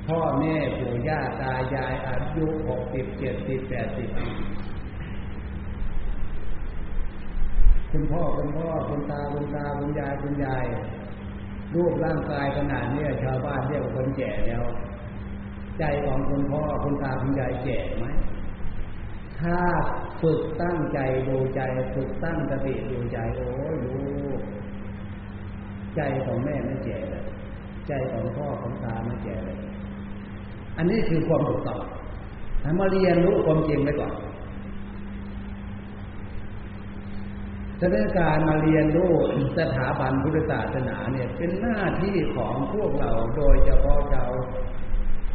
[SPEAKER 2] พ่อแม่ปู่ย่าตายายอายุหกสิบเจ็ดสิบแปดสิบคุณพ่อคุณพ่อคุณตาคุณตาคุณยายคุณยายรูปร่างกายขนาดนี้ชาวบ้านเรียกว่าคนแก่แล้ว ใจของคุณพ่อคุณตาคุณยายแก่ไหมถ้าฝึกตั้งใจดูใจ ฝึกตั้งสติดูใจโอ้ยรู้ใจของแม่ไม่แก่เลยใจของพ่อของตาไม่แก่เลยอันนี้คือความถูกต้องให้มาเรียนรู้ความจริงไปก่อนฉะนั้นการมาเรียนรู้สถาบันพุทธศาสนาเนี่ยเป็นหน้าที่ของพวกเราโดยเฉพาะชา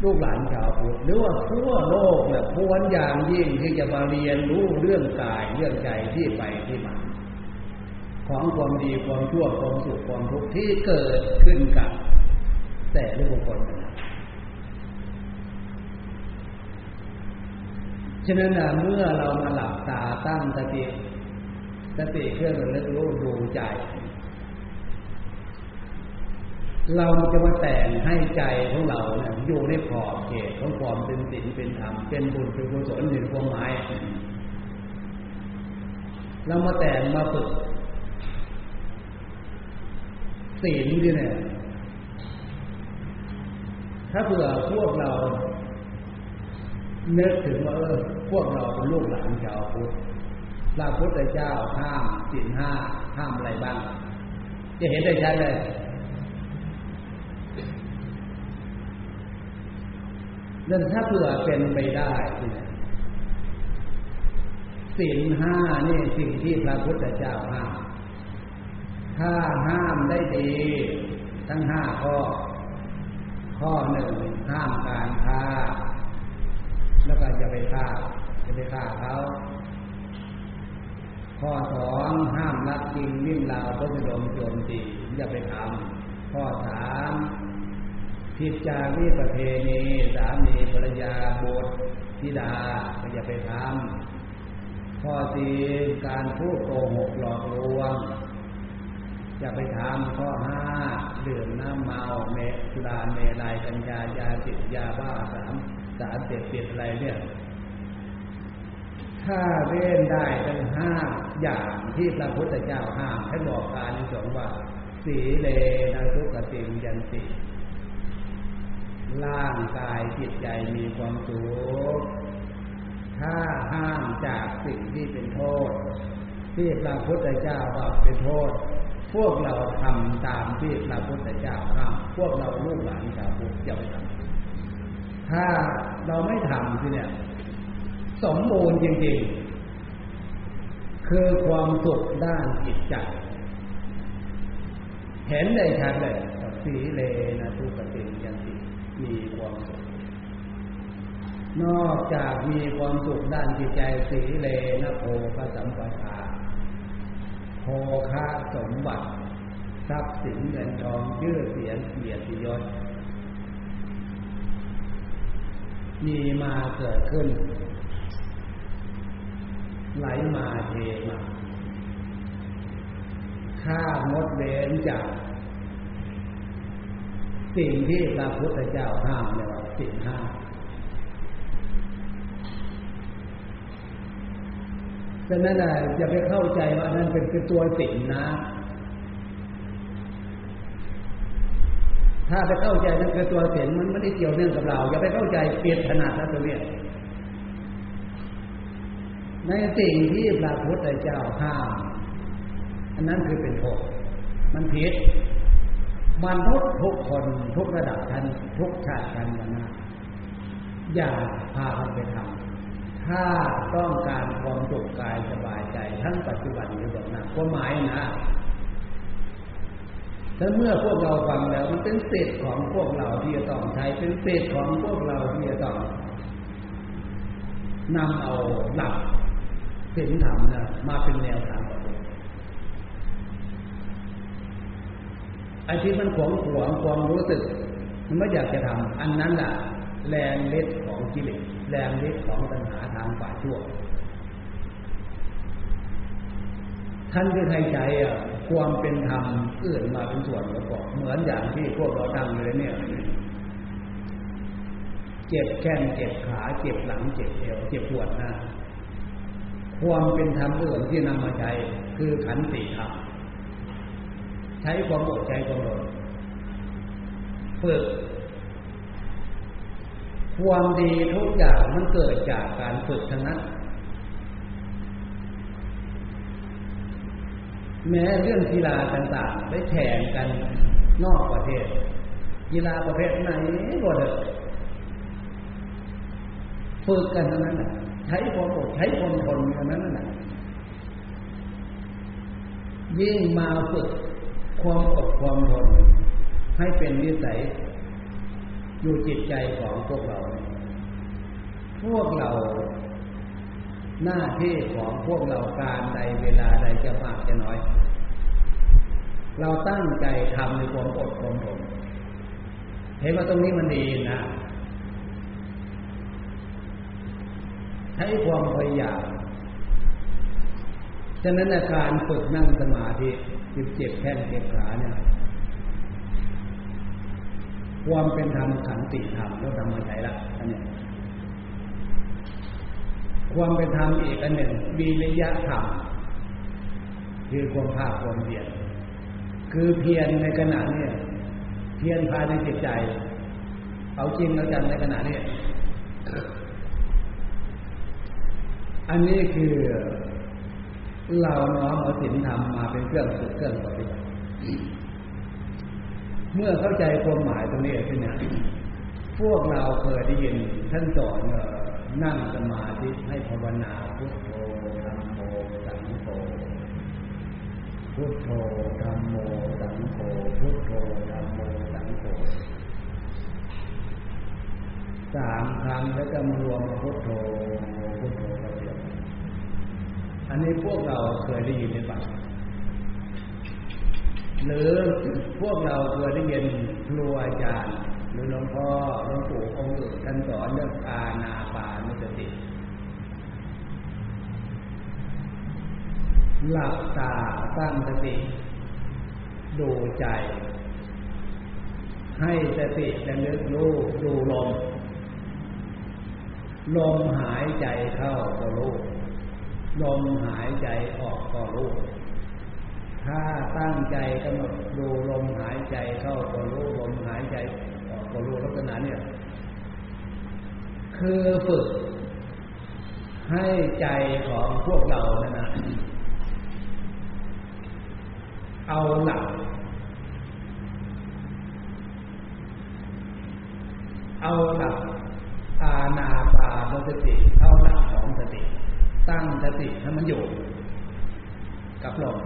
[SPEAKER 2] ลูกหลานชาวพุทธหรือว่าทั่วโลกเนี่ยพวนยางยิ่งที่จะมาเรียนรู้เรื่องกายเรื่องใจที่ไปที่มาของความดีความชั่วความสุขความทุกข์ที่เกิดขึ้นกับ แต่ละบุคคลฉะนั้นเมื่อเรามาหลับตาตั้งสติสติเครื่องระลึกรู้ดูใจ เราจะมาแต่งให้ใจของเราเนี่ยอยู่ในขอบเขตของความเป็นศีลเป็นธรรมเป็นบุญเป็นกุศลหนึ่งความหมายเรามาแต่งมาฝึกศีลที่เนี่ยถ้าเผื่อพวกเราเนึกถึงว่าเออพวกเราเป็นลูกหลานชาวพุทธพระพุทธเจ้าห้ามศีลห้าห้ามอะไรบ้าง จะเห็นได้ชัดเลย นั่นถ้าเผื่อเป็นไปได้ศีลห้านี่สิ่งที่พระพุทธเจ้าห้ามถ้าห้ามได้ดี ทั้งห้าข้อ ข้อหนึ่งห้ามการฆ่า แล้วก็จะไปฆ่าจะไปฆ่าเขาข้อสองห้ามรักจริงวิ่งราวก็จะดมโจมตีอย่าไปทำข้อสาม ผิดจารีประเพณีสามีภรรยาบุตรธิดาก็อย่าไปทำข้อสี่การพูดโกหกหลอกลวงอย่าไปทำข้อห้าดื่มน้ำเมาเมสุราเมลัยกัญญายาจิตยาบ้าสามสารเสพติดอะไรเนี่ยถ้าเว้นได้ทั้งห้าอย่างที่พระพุทธเจ้าห้ามให้บอกการสองว่า สีเลนะทุกติมยันติ ร่างกายจิตใจมีความสุขถ้าห้ามจากสิ่งที่เป็นโทษ ที่พระพุทธเจ้าบอกเป็นโทษ พวกเราทำตามที่พระพุทธเจ้าห้ามพวกเราลูกหลานชาวพุทธจะไปทำถ้าเราไม่ทำทีเนี่ย สมบูรณ์จริงๆ คือความสุขด้านจิตใจ เห็นได้ชัดเลยสีเลนะทุกติยันติ มีความสุข นอกจากมีความสุขด้านจิตใจสีเลนะโพพระสัมปทาโภคะสมบัติ ทรัพย์สินเงินทองชื่อเสียงเกียรติยศมีมาเกิดขึ้น ไหลมาเทมาข้ามดเว้นจาก สิ่งที่พระพุทธเจ้าห้ามเนี่ยว่าสิ่งห้าดังนั้นนะอย่าไปเข้าใจว่านั่นเป็นคือตัวสิ่งนะ ถ้าไปเข้าใจนั่นคือตัวสิ่งมันไม่ได้เกี่ยวเนื่องกับเรา อย่าไปเข้าใจเปลี่ยนขนาดนั้นตรงนี้ในสิ่งที่พระพุทธเจ้าห้าม อันนั้นคือเป็นโทษมันผิด มันทุกทุกคนทุกระดับชั้นทุกชาติชั้นนะอย่าพากันไปทำถ้าต้องการความสุขกายสบายใจ ทั้งปัจจุบันหรือแบบนั้นก็หมายนะถ้าเมื่อพวกเราฟังแล้วมันเป็นเศษของพวกเราที่จะต้องใช้เป็นเศษของพวกเราที่จะต้องนำเอาหลักศีลธรรมนะมาเป็นแนวทาง ไอ้ที่มันขวงขวงความรู้สึก มันไม่อยากจะทำอันนั้นแหละแรงเล็ดของกิเลสแรงเล็ดของปัญหาทางฝ่ายชั่ว ท่านที่ให้ใจอะความเป็นธรรมเอื่นมาเป็นส่วนประกอบเหมือนอย่างที่พวกเราทำเลยเนี่ยเจ็บแข้งเจ็บขาเจ็บหลังเจ็บเอวเจ็บปวดหน้าความเป็นธรรมอื่นที่นำมาใช้คือขันติธรรม ใช้ความอดใจความอดฝึกความดีทุกอย่างมันเกิดจากการฝึกทั้งนั้น แม้เรื่องกีฬาต่างๆ ได้แข่งกันนอกประเทศ กีฬาประเภทไหนก็เถอะฝึกกันทั้งนั้นใช้ความอดใช้ความทนเท่านั้นน่ะยิ่งมาฝึก ความอดความทนให้เป็นนิสัยอยู่จิตใจของพวกเรา พวกเรา หน้าที่ของพวกเราการใดเวลาใดจะมากจะน้อย เราตั้งใจทำในความอดความทนเห็นว่าตรงนี้มันดีนะ ใช้ความพยายาม ฉะนั้นอาการฝึกนั่งสมาธิจิบเจ็บแข้งเจ็บขาเนี่ยความเป็นธรรมขันติธรรมก็ทำมาใช้ละอันนี้ความเป็นธรรมอีกอันหนึ่งมีระยะธรรมคือความภาคความเพียรคือเพียรในขณะเนี้เพียรภายในจิตใจ เอาจริงแล้วจังในขณะเนี้อันนี้คือ เราน้อมเอาศีลธรรมมาเป็นเครื่องฝึกเครื่องปฏิบัติเมื่อเข้าใจความหมายตรงนี้เป็นอย่างพวกเราเคยได้ยินท่านสอนนั่งสมาธิให้ภาวนาพุทโธธรรมโมสังโฆพุทโธธรรมโมสังโฆพุทโธธรรมโมสังโฆสามครั้งแล้วก็มารวมพุทโธพุทโธ อันนี้พวกเราเคยได้ยินหรือเปล่าหรือพวกเราเคยได้ยินครูอาจารย์ หรือหลวงพ่อหลวงปู่องค์อื่นท่านสอนเรื่องอาณาปานุสติหลับตาตั้งสติดูใจ ให้สติระลึกรู้ดูลม ลมหายใจเข้าก็รู้ ลมหายใจออกก็รู้ ถ้าตั้งใจกำหนดดูลมหายใจเข้าก็รู้ลมหายใจออกก็รู้ลักษณะเนี่ย คือฝึก ให้ใจของพวกเรานะนะเอาหลัก เอาหลักอาณาปาสติ เอาหลักของสติ ตั้งสติให้มันอยู่กับลม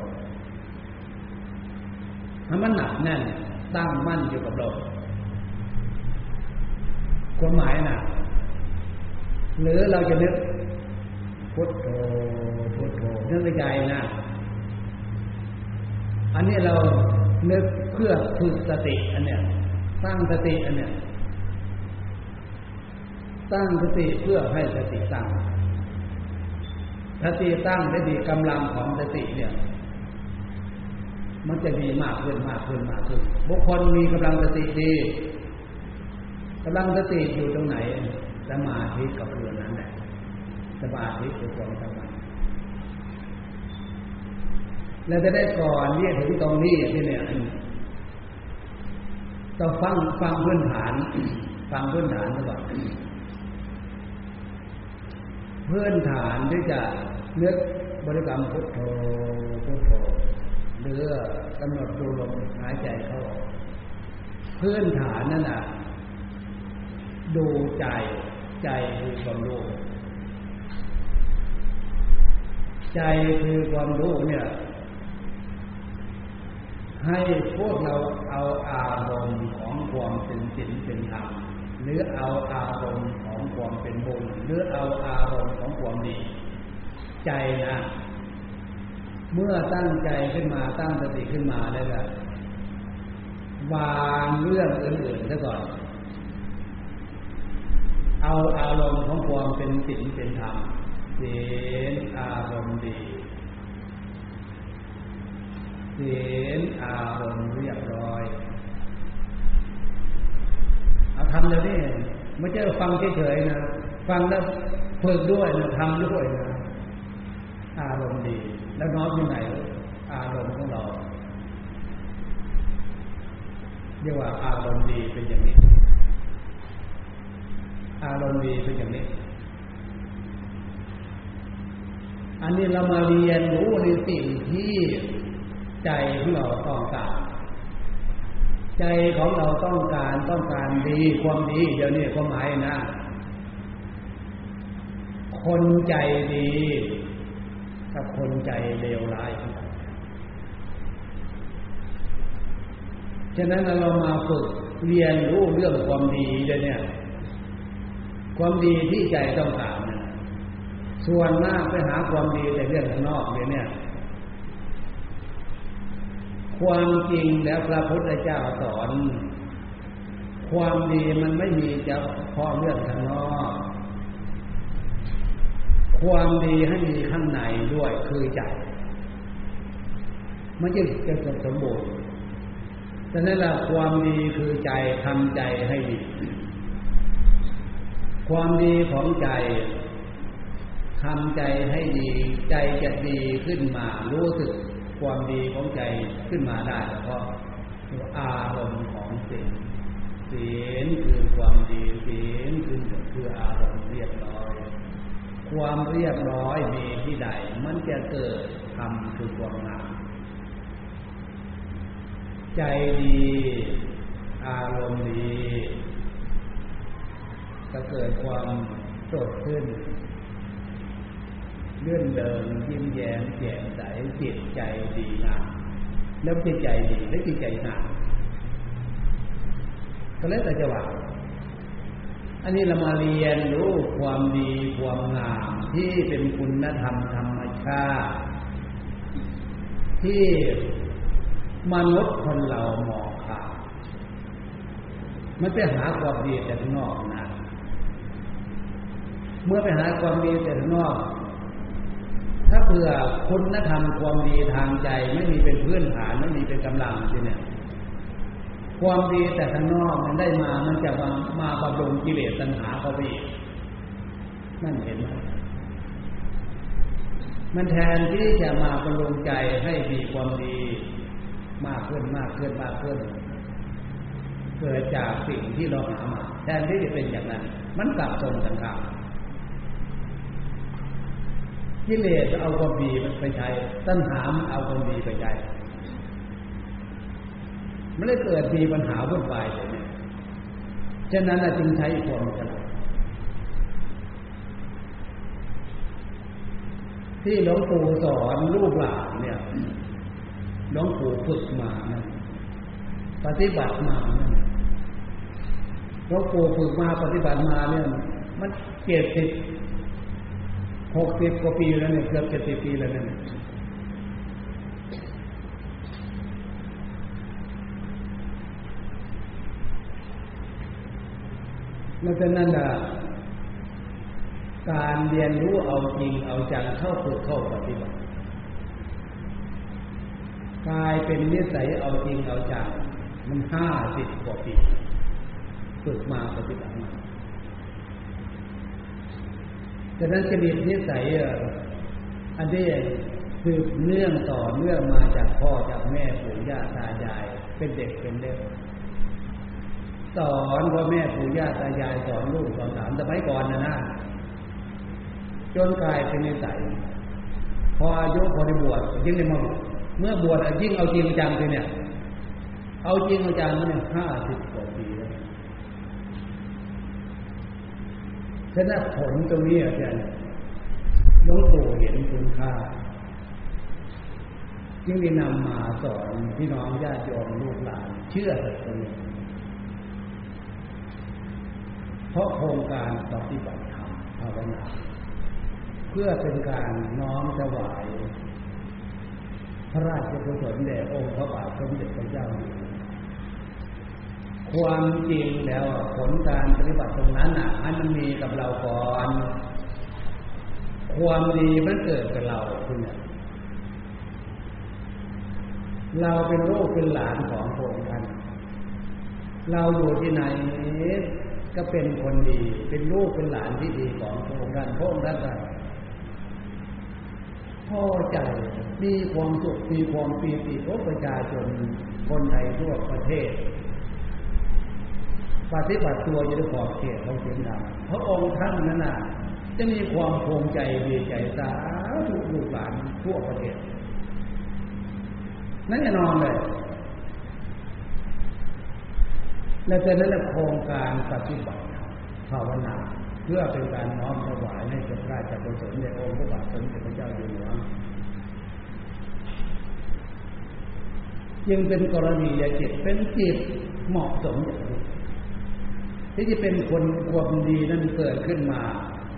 [SPEAKER 2] ให้มันหนักแน่นตั้งมั่นอยู่กับลมความหมายนะหรือเราจะนึกพุทโธพุทโธนึกในใจนะอันนี้เรานึกเพื่อฝึกสติอันเนี้ยตั้งสติอันเนี้ยตั้งสติเพื่อให้สติตั้ง สติตั้งได้ดีกำลังของสติเนี่ย มันจะดีมากขึ้นมากขึ้นมากขึ้น บุคคลมีกำลังสติดีกำลังสติอยู่ตรงไหน สมาธิกับเรื่องนั้นแหละสมาธิคือความสมาธิเราจะได้ก่อนเนี่ยถึงตรงนี้ที่เนี่ยต้องฟังฟังพื้นฐาน ฟังพื้นฐานก่อน พื้นฐานที่จะนึกบริกรรมพุทโธพุทโธหรือกำหนดดูลมหายใจเข้าพื้นฐานนั่นน่ะ ดูใจใจคือความรู้ใจคือความรู้เนี่ย ให้พวกเราเอาอารมณ์ของความเป็นศีลเป็นธรรมหรือเอาอารมณ์ของความเป็นบุญหรือเอาอาร ความดี ใจนะ เมื่อตั้งใจขึ้นมาตั้งสติขึ้นมาได้แล้ววางเรื่องอื่นๆซะก่อน เอาอารมณ์ของความเป็นศีลเป็นธรรมศีลอารมณ์ดีศีลอารมณ์เรียบร้อยเอาทำเดี๋ยวนี้ไม่ใช่ฟังเฉยๆนะ ฟังแล้ว ฝึกด้วยนะทำด้วยนะอารมณ์ดี แล้วน้อมยังไงอารมณ์ของเราเรียกว่าอารมณ์ดีเป็นอย่างนี้ อารมณ์ดีเป็นอย่างนี้ อันนี้เรามาเรียนรู้ในสิ่งที่ใจของเราต้องการ ใจของเราต้องการต้องการดีความดีเดี๋ยวนี้ความหมายนะ คนใจดีกับคนใจเลวร้ายฉะนั้นเรามาฝึกเรียนรู้เรื่องความดีเนี่ย ความดีที่ใจต้องการนะส่วนมากไปหาความดีแต่เรื่องข้างนอกเนี่ย ความจริงแล้วพระพุทธเจ้าสอน ความดีมันไม่มีเฉพาะเรื่องข้างนอก ความดีให้มีข้างในด้วยคือใจมันจะจะสมบูรณ์แต่นั่นแหละความดีคือใจทำใจให้ดี ความดีของใจทำใจให้ดี ใจจะดีขึ้นมารู้สึกความดีของใจขึ้นมาได้เพราะอารมณ์ของสิ่งศีลคือความดีศีลคือคืออารมณ์ ความเรียบร้อยมีที่ใด มันจะเกิดทำคือความงามใจดี อารมณ์ดีจะเกิดความสดขึ้น เลื่อนเดินยิ้มแย้มแจ่มใสจิตใจดีงามแล้วจิตใจดีแล้วจิตใจงามก็เลยแต่จะว่า อันนี้เรามาเรียนรู้ความดีความงามที่เป็นคุณธรรมธรรมชาติที่มนุษย์คนเรามองขาดมันไปหาความดีแต่ข้างนอกนะเมื่อไปหาความดีแต่ข้างนอก ถ้าเผื่อคุณธรรมความดีทางใจไม่มีเป็นพื้นฐานไม่มีเป็นกำลังทีเนี่ย ความดีแต่ข้างนอกมันได้มา มันจะมามาบำรุงกิเลสตัณหาเขาไปอีกนั่นเห็นไหมมันแทนที่จะมาบำรุงใจให้มีความดีมากขึ้นมากขึ้นมากขึ้น เกิดจากสิ่งที่เราหามาแทนที่จะเป็นอย่างนั้น มันกลับตรงกันข้ามกิเลสเอาความดีไปใช้ตัณหาเอาความดีไปใช้ มันเลยเกิดมีปัญหาวุ่นวายเลยเนี่ยฉะนั้นจึงใช้ความฉลาดที่หลวงปู่สอนลูกหลานเนี่ยหลวงปู่ฝึกมานะปฏิบัติมานะหลวงปู่ฝึกมาปฏิบัติมาเนี่ยมันเจ็ดสิบหกสิบกว่าปีแล้วเนี่ยเกือบเจ็ดสิบปีแล้วเนี่ย แล้วก็นั่นละการเรียนรู้เอาจริงเอาจังเข้าฝึกเข้าปฏิบัติกลายเป็นนิสัยเอาจริงเอาจังมันห้าสิบกว่าปีฝึกมาปฏิบัติมาดังนั้นจริตนิสัยอันนี้คือเนื่องต่อเนื่องมาจากพ่อจากแม่ปู่ย่าตายาย เป็นเด็กเป็นเด็ก สอนพ่อแม่ปู่ย่าตายายสอนลูกสอนหลานแต่ไม่ก่อนนะนะจนกลายเป็นนิสัยพออายุพอได้บวชยิ่งได้มาบวชเมื่อบวชยิ่งเอาจริงจังเลยเนี่ย เอาจริงเอาจังเนี่ยห้าสิบกว่าปีแล้วฉะนั้นผลตรงนี้อาจารย์หลวงปู่เห็นคุณค่าจึงได้นำมาสอนพี่น้องญาติโยมลูกหลาน เชื่อตรงนี้ เพราะโครงการปฏิบัติธรรมภาวนาเพื่อเป็นการน้อมถวายพระราชกุศลแด่องค์พระบาทสมเด็จพระเจ้าอยู่ความจริงแล้วผลการปฏิบัติตรงนั้นอะมันมีกับเราก่อน ความดีมันเกิดกับเราคุณเนี่ยเราเป็นลูกเป็นหลานของพระองค์ท่านเราอยู่ที่ไหน ก็เป็นคนดี เป็นลูกเป็นหลานที่ดีของพระองค์ท่านพระองค์ท่านพอใจมีความสุขมีความปีติของประชาชนคนไทยทั่วประเทศปฏิบัติตัวอยู่ในขอบเขตของเสียงดังพระองค์ท่านนั้นน่ะจะมีความภูมิใจดีใจสาธุลูกหลานทั่วประเทศนั่นแน่นอนเลย และจากนั้นโครงการปฏิบัติภาวนาเพื่อเป็นการน้อมถวายให้กับพระราชกุศลในองค์พระบาทสมเด็จพระเจ้าอยู่หัวยังเป็นกรณียจิตเป็นจิตเหมาะสมอย่างนี้ที่จะเป็นคนความดีนั้นเกิดขึ้นมา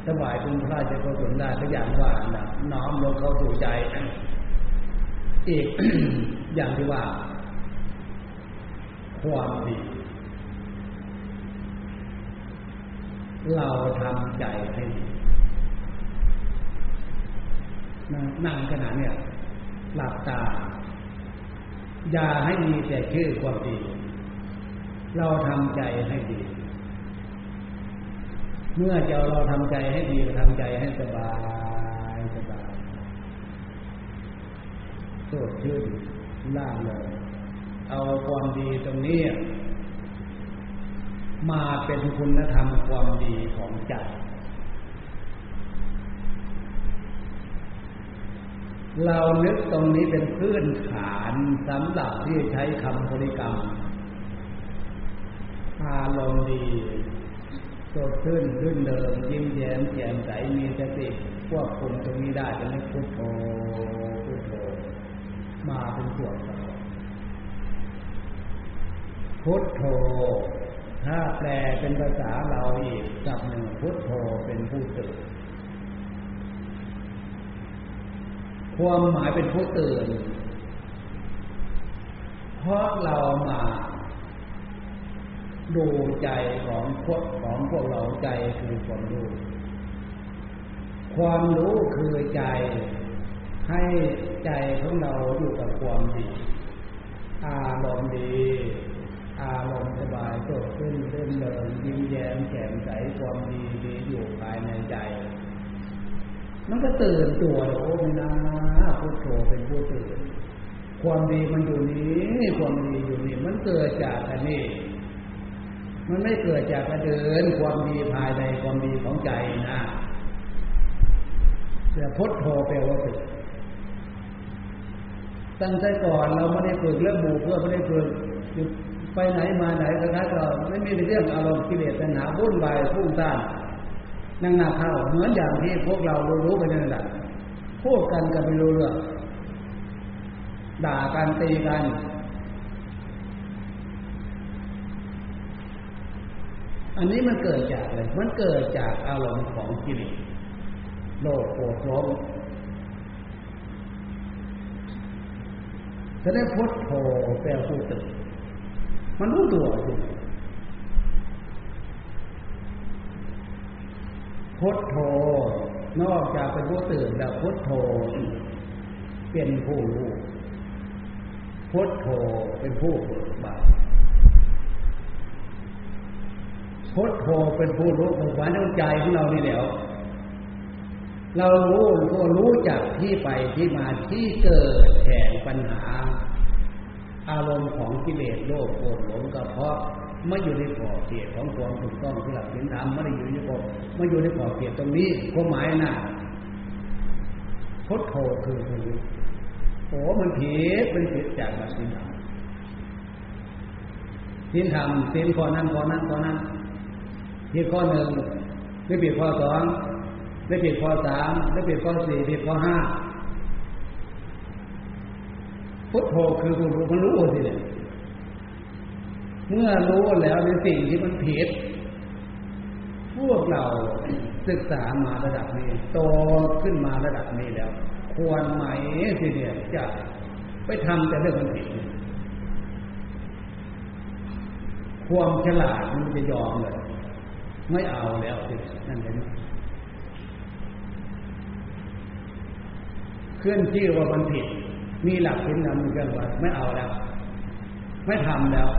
[SPEAKER 2] ถวายเป็นพระราชกุศลได้ก็อย่างว่านน้อมลงเข้าสู่ใจอีกอย่างที่ว่า ความดี เราทำใจให้ดีนั่งขนาดเนี่ยหลับตา อย่าให้มีแต่ชื่อความดี เราทำใจให้ดี เมื่อเจ้าเราทำใจให้ดีทำใจให้สบายสบายสดชื่นล่าเลยเอาความดีตรงนี้ มาเป็นคุณธรรมความดีของใจเรานึกตรงนี้เป็นพื้นฐานสำหรับที่ใช้คำบริกรรมอารมณ์ดีสดขึ้นขึ้นเดิมยิ้มแย้มแจ่มใสมีสติควบคุมตรงนี้ได้จะไม่พุทโธพุทโธมาเป็นส่วนพุทโธ ถ้าแปลเป็นภาษาเราอีกกับหนึ่งพุทโธเป็นผู้ตื่น ความหมายเป็นผู้ตื่น เพราะเรามาดูใจของพวกของพวกเราใจคือความรู้ ความรู้คือใจ ให้ใจของเราอยู่กับความดี อารมณ์ดี อารมณ์สบายสดขึ้นเล่นเลินยิ้มแย้มแจ่มใสความดีดีอยู่ภายในใจ มันก็ตื่นตัวโอ้ไม่นาพุทโธเป็นผู้ตื่น ความดีมันอยู่นี้ความดีอยู่นี่มันเกิดจากอันนี้มันไม่เกิดจากกระเดินความดีภายในความดีของใจนะแต่พุทโธแปลว่าตื่นตั้งแต่ก่อนเราไม่ได้ฝึกเรื่องบูเพื่อไม่ได้ฝึก ไปไหนมาไหนก็ท้ายเราไม่มีเรื่องอารมณ์กิเลสตัณหาวุ่นวายพุ่งซ่านนั่งหน้าเข้าเหมือนอย่างที่พวกเรารู้ๆกันนั่นแหละพูดกันกันไม่รู้เรื่องด่ากันตีกันอันนี้มันเกิดจากอะไร มันเกิดจากอารมณ์ของกิเลสโลภโกรธหลงจะได้พุทโธแปลผู้ตื่น มันรู้ตัวอยู่พุทโธนอกจากเป็นผู้ตื่นแล้วพุทโธเป็นผู้รู้พุทโธเป็นผู้เบิกบานพุทโธเป็นผู้รู้ของความในใจของเรานี่เดี๋ยวเรารู้ก็รู้จากที่ไปที่มาที่เกิดแห่งปัญหา อารมณ์ของกิเลสโลภโกรธหลงก็เพาะไม่อยู่ในขอบเขตของความถูกต้องที่หลักศีลธรรมไม่ได้อยู่ในขอบไม่อยู่ในขอบเขตตรงนี้ความหมายน่ะพุทโธคือคือโอ้มันผิดเป็นผิดจากหลักศีลธรรมศีลธรรมศีลข้อนั้นข้อนั้นข้อนั้นผิดข้อหนึ่งไม่ผิดข้อสองไม่ผิดข้อสามไม่ผิดข้อสี่ผิดข้อห้า พุทโธคือผู้รู้มันรู้สิเนี่ยเมื่อรู้แล้วในสิ่งที่มันผิด พวกเราศึกษามาระดับนี้โตขึ้นมาระดับนี้แล้ว ควรไหมทีเดียจะไปทำแต่เรื่องมันผิดความฉลาดมันจะยอมเลยไม่เอาแล้วสินั่นเองเคลื่อนที่ว่ามันผิด มีหลักพินนำกันว่าไม่เอาแล้ว ไม่ทำแล้ว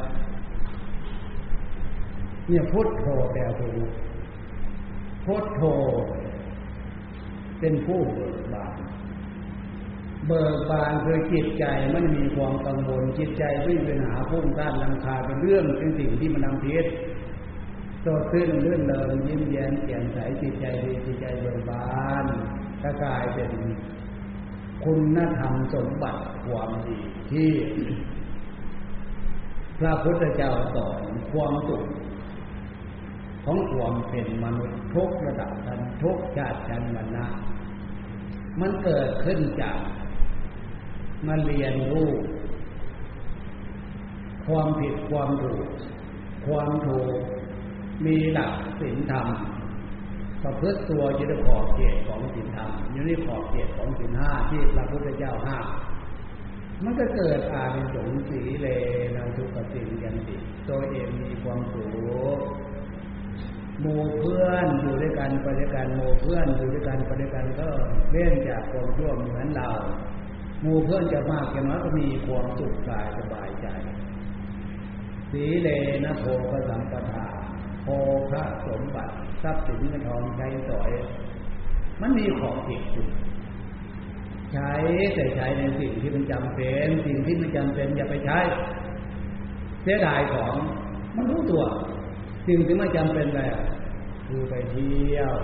[SPEAKER 2] เนี่ยพุทโธแปลว่ฟูพุทโธ เป็นผู้เบิกบานเบิกบานคือจิตใจไม่มีความกังวลจิตใจไม่มีปัญหาพุ่งต้านลังคาเป็นเรื่องเป็นสิ่งที่มันนำเทศโตขึ้นเลื่อนเลินยิ้มแย้มแจ่มใสจิตใจดีจิตใจเบิกบานก็กายเป็น คุณธรรมสมบัติความดีที่พระพุทธเจ้าสอนความสุขของความเป็นมนุษย์ทุกระดับชั้นทุกชาติชั้นวรรณะมันเกิดขึ้นจากมาเรียนรู้ความผิดความถูกความถูกมีหลักศีลธรรม ประพฤติตัวอยู่ในขอบเขตของศีลธรรมอยู่ในขอบเขตของศีลห้าที่พระพุทธเจ้าห้ามันก็เกิดอานิสงส์สีเลนะทุกสิ่งยันติตัวเองมีความสุขหมู่เพื่อนอยู่ด้วยกันไปด้วยกันหมู่เพื่อนอยู่ด้วยกันไปด้วยกันก็เล่นจากความชั่วเหมือนเราหมู่เพื่อนจะมากจะน้อยก็มีความสุขกายสบายใจสีเลนะโพกสัมปทา โพพระสมบัติทรัพย์สินเงินทองใช้สอย มันมีของผิดอยู่ใช้แต่ใช้ในสิ่งที่มันจำเป็น สิ่งที่มันจำเป็นอย่าไปใช้ เสียดายของมันรู้ตัว สิ่งที่ไม่จำเป็นเลยคือไปเที่ยว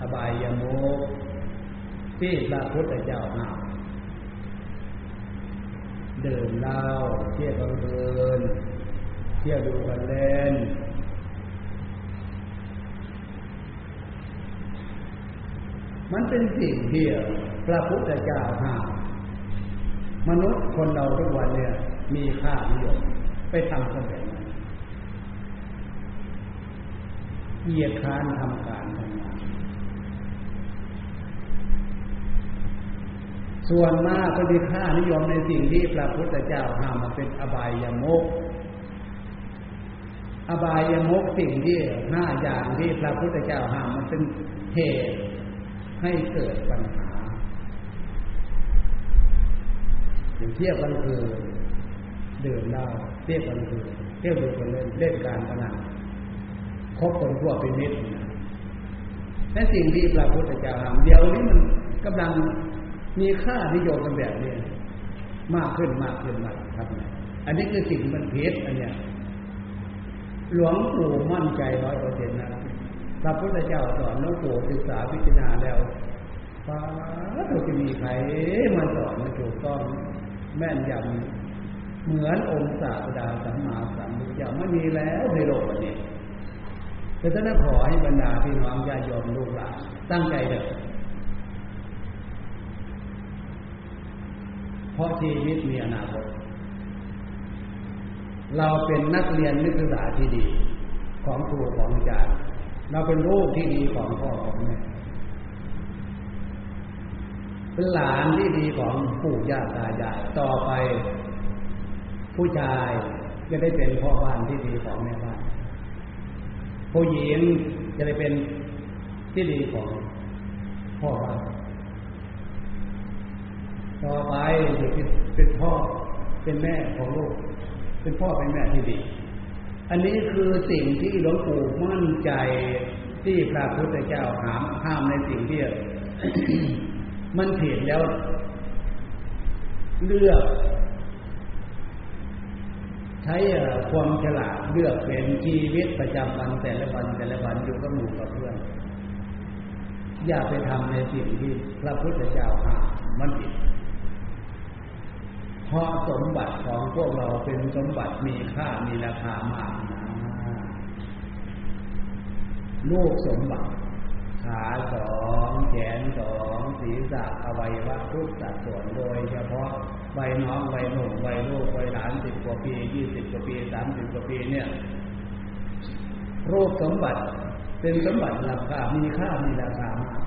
[SPEAKER 2] อบายยมุกที่พระพุทธเจ้าห้ามเดินเล่าเที่ยวกลางคืน เที่ยวดูกันเล่นมันเป็นสิ่งที่พระพุทธเจ้าห้ามมนุษย์คนเราทุกวันเนี่ย มีค่านิยมไปทำกันแบบนั้นเหยียดค้านทำการทำงานส่วนมากก็มีค่านิยมในสิ่งที่พระพุทธเจ้าห้ามมาเป็นอบายยมุก อบายยมุกสิ่งที่ห้าอย่างที่พระพุทธเจ้าห้ามมันเป็นเหตุให้เกิดปัญหาเทียบกันคือเดินเล่าเทียบกันคือเที่ยวดูกันเล่นเล่นการพนันคบคนทั่วเป็นมิตรและสิ่งที่พระพุทธเจ้าห้ามเดี๋ยวนี้มันกำลังมีค่านิยมกันแบบนี้มากขึ้นมากขึ้นมากครับ อันนี้คือสิ่งมันผิดอันเนี้ย หลวงปู่มั่นใจร้อยเปอร์เซ็นต์นะพระพุทธเจ้าสอนหลวงปู่ศึกษาพิจารณาแล้วฟ้าเราจะมีใครมาสอนมาถูกต้องแม่นยำเหมือนองค์ศาสดาสัมมาสัมพุทธเจ้าไม่มีแล้วในโลกนี้แต่ท่านขอให้บรรดาพี่น้องญาติโยมลูกหลานตั้งใจเถอะเพราะชีวิตมีอนาคต เราเป็นนักเรียนนักศึกษาที่ดี ของครูของอาจารย์ เราเป็นลูกที่ดีของพ่อของแม่เป็นหลานที่ดีของปู่ย่าตายายต่อไป ผู้ชายจะได้เป็นพ่อบ้านที่ดีของแม่บ้าน ผู้หญิงจะได้เป็นที่ดีของพ่อบ้านต่อไปจะเป็นพ่อเป็นแม่ของลูก เป็นพ่อเป็นแม่ที่ดี อันนี้คือสิ่งที่หลวงปู่มั่นใจที่พระพุทธเจ้าหามห้ามในสิ่งที่มันผิดแล้ว เลือก ใช้ความฉลาดเลือกเป็นชีวิตประจำวันแต่ละวันแต่ละวันอยู่กับหมู่กับเพื่อน อย่าไปทำในสิ่งที่พระพุทธเจ้าห้ามมันผิด เพราะสมบัติของพวกเราเป็นสมบัติมีค่ามีราคามากนะลูกสมบัติ ขาสองแขนสองศีรษะอวัยวะทุกสัดส่วนโดยเฉพาะใบน้องใบหนุ่มใบลูกใบหลานสิบกว่าปียี่สิบกว่าปีสามสิบกว่าปีเนี่ยรูปสมบัติเป็นสมบัติราคา มีค่ามีราคามาก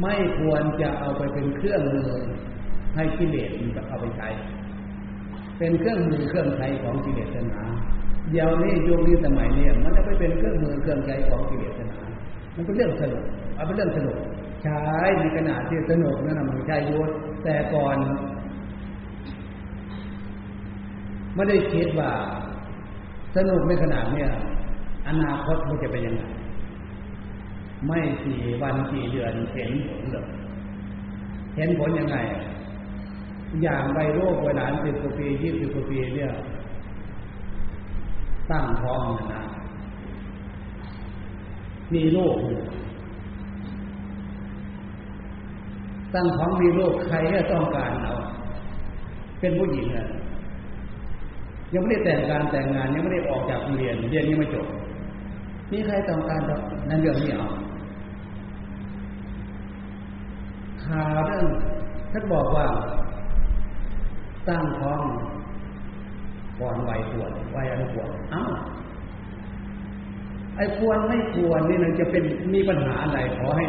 [SPEAKER 2] ไม่ควรจะเอาไปเป็นเครื่องมือให้กิเลสมันเอาไปใช้ เป็นเครื่องมือเครื่องใช้ของกิเลสนาเดี๋ยวนี้ยุคนี้สมัยนี้มันจะไปเป็นเครื่องมือเครื่องใช้ของกิเลสนามันเป็นเรื่องสนุกเอาเป็นเรื่องสนุกใช้ในขณะที่สนุกนั่นมันใช้ยุทแต่ก่อนไม่ได้คิดว่าสนุกในขนาดเนี้ยอนาคตมันจะเป็นยังไงไม่กี่วันกี่เดือนเห็นผลเลยเห็นผลยังไง อย่างใบโรคเวลาสิบกว่าปียี่สิบกว่าปีเนี่ยตั้งท้องนะมีโรคตั้งท้องมีโรคใครก็ต้องการเอาเป็นผู้หญิงอะยังไม่ได้แต่งการแต่งงานยังไม่ได้ออกจากเรียนเรียนยังไม่จบมีใครต้องการนั่นเรื่องนี้เอาข่าวเรื่องท่านบอกว่า ตั้งท้องก่อนวัยควรวัยอันควรอ้าวไอ้ควรไม่ควรนี่มันจะเป็นมีปัญหาอะไรขอให้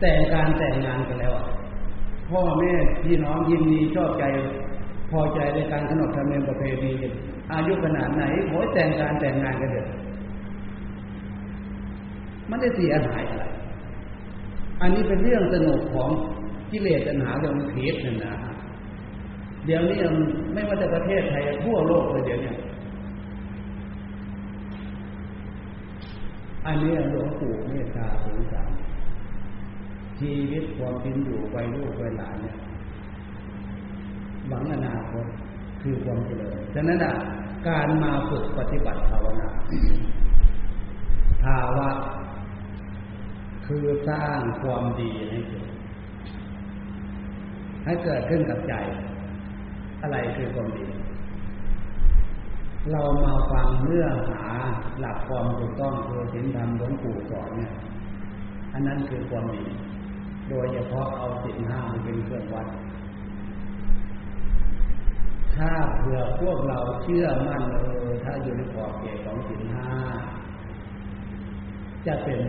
[SPEAKER 2] แต่งการแต่งงานกันแล้วพ่อแม่พี่น้องยินดีชอบใจ พอใจในการขนบธรรมเนียมประเพณีอายุขนาดไหนขอแต่งการแต่งงานกันเถอะมันได้เสียหายอะไร อันนี้เป็นเรื่องสนุกของกิเลสตัณหาเรื่องเพศนั่นนะ เดี๋ยวนี้ไม่ว่าแต่ประเทศไทยทั่วโลกเลยเดี๋ยวนี้อันนี้หลวงปู่เมตตาสงสารชีวิตความเป็นอยู่ไปลูกไปหลานเนี่ยหวังอนาคตคือความเจริญฉะนั้นอะการมาฝึกปฏิบัติภาวนาภาวะคือสร้างความดีให้เกิดให้เกิดขึ้นกับใจ อะไรคือความดี เรามาฟังเนื้อหาหลักความถูกต้องคือศีลธรรมหลวงปู่สอนเนี่ย อันนั้นคือความดี โดยเฉพาะเอาศีลห้าเป็นเครื่องวัด ถ้าเผื่อพวกเราเชื่อมั่นเออถ้าอยู่ในขอบเขตของศีลห้าจะเป็น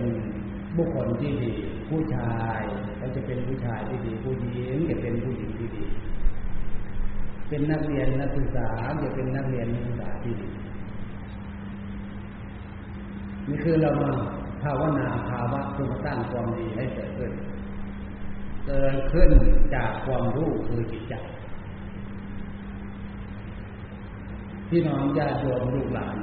[SPEAKER 2] บุคคลที่ดี ผู้ชายเขาจะเป็นผู้ชายที่ดี ผู้หญิงจะเป็นผู้หญิงที่ดี เป็นนักเรียนนักศึกษาจะเป็นนักเรียนนักศึกษาที่ดีนี่คือเรามาภาวนาภาวะคือสร้างความดีให้เกิดขึ้น เกิดขึ้นจากความรู้คือจิตใจพี่น้องญาติโยมลูกหลาน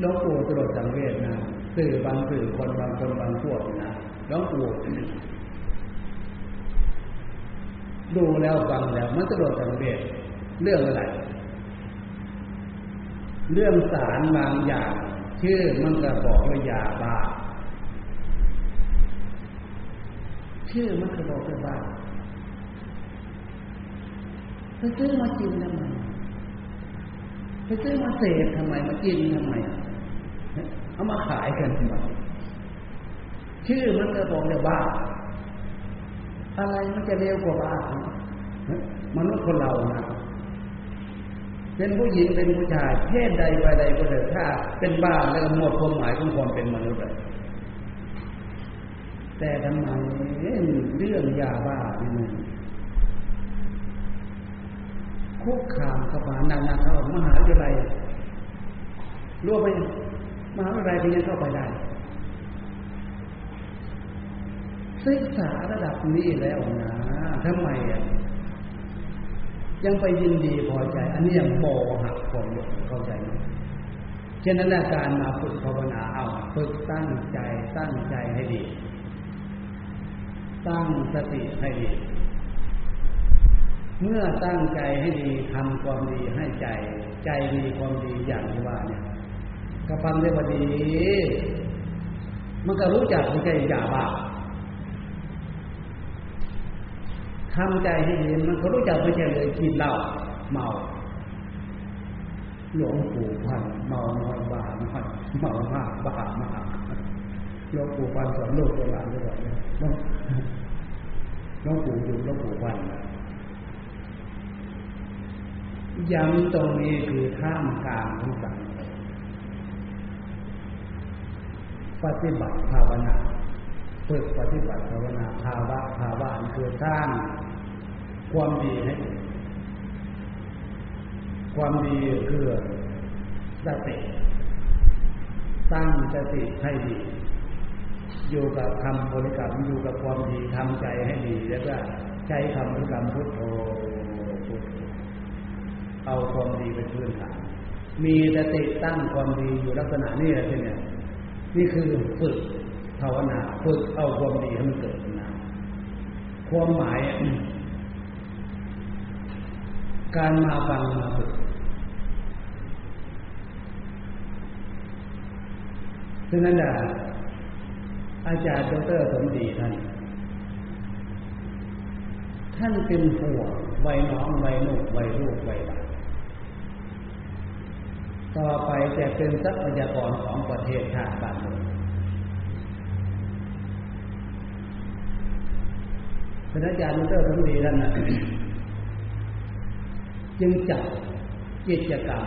[SPEAKER 2] หลวงปู่ตลอดสังเวชนะสื่อบางสื่อคนบางคนบางพวกนะหลวงปู่ดูแล้วฟังแล้วมันตลอดสังเวช เรื่องอะไร เรื่องสารบางอย่าง ชื่อมันก็บอกว่ายาบ้า ชื่อมันก็บอกว่าบ้าไปซื้อมากินทำไมไปซื้อมาเสพทำไมมากินทำไมเอามาขายกันทำไมชื่อมันก็บอกเลยบ้า อะไรมันจะเร็วกว่าบ้ามนุษย์คนเรานะ เป็นผู้หญิงเป็นผู้ชายเพศใดวัยใดก็เถอะถ้าเป็นบ้าแล้วหมดความหมายของความเป็นมนุษย์เลยแต่ทำไมเรื่องยาบ้าที่มันคุกคามเข้ามานานาเข้ามหาวิทยาลัยรู้ไหมมหาวิทยาลัยเป็นยังเข้าไปได้ศึกษาระดับนี้แล้วนะทำไมอะ ยังไปยินดีพอใจ อันนี้ยังโมหักความเข้าใจไหมเช่นนั้นการมาฝึกภาวนาเอาฝึกตั้งใจตั้งใจให้ดี ตั้งสติให้ดี เมื่อตั้งใจให้ดีทำความดีให้ใจ ใจดีความดีอย่างที่ว่าเนี่ยกระพังได้พอดี มันก็รู้จักไม่ใช่อย่าบ้า ทำใจให้ดีมันก็รู้จักไม่ใช่เลยกินเหล้าเมาหลวงปู่พันเมาน้อยบ้าน้อยเมามากบ้ามากหลวงปู่พันสอนลูกตัวหลานด้วยหลวงปู่อยู่หลวงปู่พันย้ำตรงนี้คือท่ามกลางทุกสังปฏิบัติภาวนา ฝึกปฏิบัติภาวนาภาวะภาวะคือสร้างความดีให้ความดีคือสติตั้งสติให้ดี อยู่กับคำบริกรรมอยู่กับความดีทำใจให้ดี แล้วก็ใช้คำบริกรรมพุทโธพุทเอาความดีเป็นพื้นฐานมีสติตั้งความดีอยู่ลักษณะนี้แหละที่เนี่ยนี่คือฝึก ภาวนาฝึกเอาความดีให้มันเกิดนะความหมาย การมาฟังมาฝึกฉะนั้นอาจารย์ดรสมดีท่าน ท่านเป็นห่วงวัยน้องวัยนุ่วัยลูกวัยหลานต่อไปจะเป็นทรัพยากรของประเทศชาติบ้านเมือง พระอาจารย์ดรสมดีท่านนะจึงจับกิจกรรม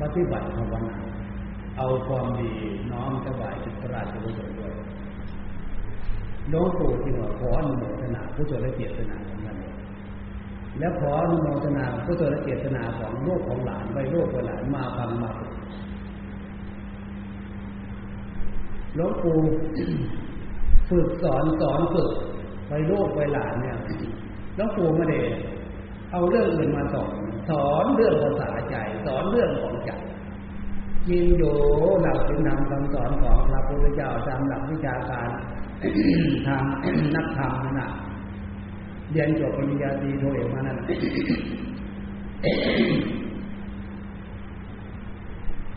[SPEAKER 2] ปฏิบัติภาวนาเอาความดีน้อมถวายพระราชกุศลด้วยหลวงปู่จึงว่าขออนุโมทนาผู้ชนและเกียรตินาของท่านและขออนุโมทนาผู้ชนและเกียรตินาของลูกของหลานไปลูกไปหลานมาฟังมาหลวงปู่ฝึกสอนสอนฝึก ไปลูกไปหลานเนี่ยหลวงปู่ไม่ได้เอาเรื่องอื่นมาสอนสอนเรื่องภาษาใจ สอนเรื่องของใจยิงอยู่หลักเป็นธรรมคำสอนของพระพุทธเจ้าตามหลักวิชาการทางนักธรรมนั่นะเรียนจบปริญญาตรีโทเอกมานั่น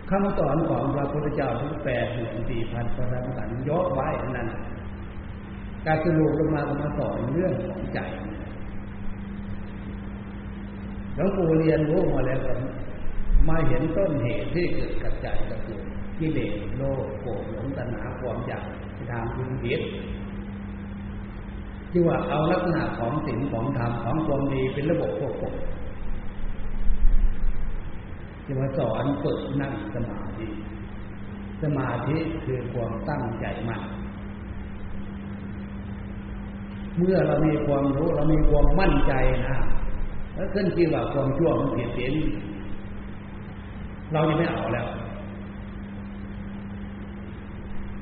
[SPEAKER 2] คำสอนของพระพุทธเจ้าทุกแปดหมื่นสี่พันประการสันยกไว้นั่น การสรุปลงมาก็มาสอนเรื่องของใจหลวงปู่เรียนรู้มาแล้วก็มาเห็นต้นเหตุที่เกิดกับใจก็คือกิเลสโลภโกรธหลงตัณหาความอยากทางคุณผิดที่ว่าเอาลักษณะของสิ่งของธรรมของความดีเป็นระบบควบคุมที่มาสอนฝึกนั่งสมาธิ สมาธิคือความตั้งใจมั่น เมื่อเรามีความรู้เรามีความมั่นใจนะแล้วขึ้นที่ว่าความชั่วมันเปลี่ยนเปลี่ยนเราจะไม่เอาแล้ว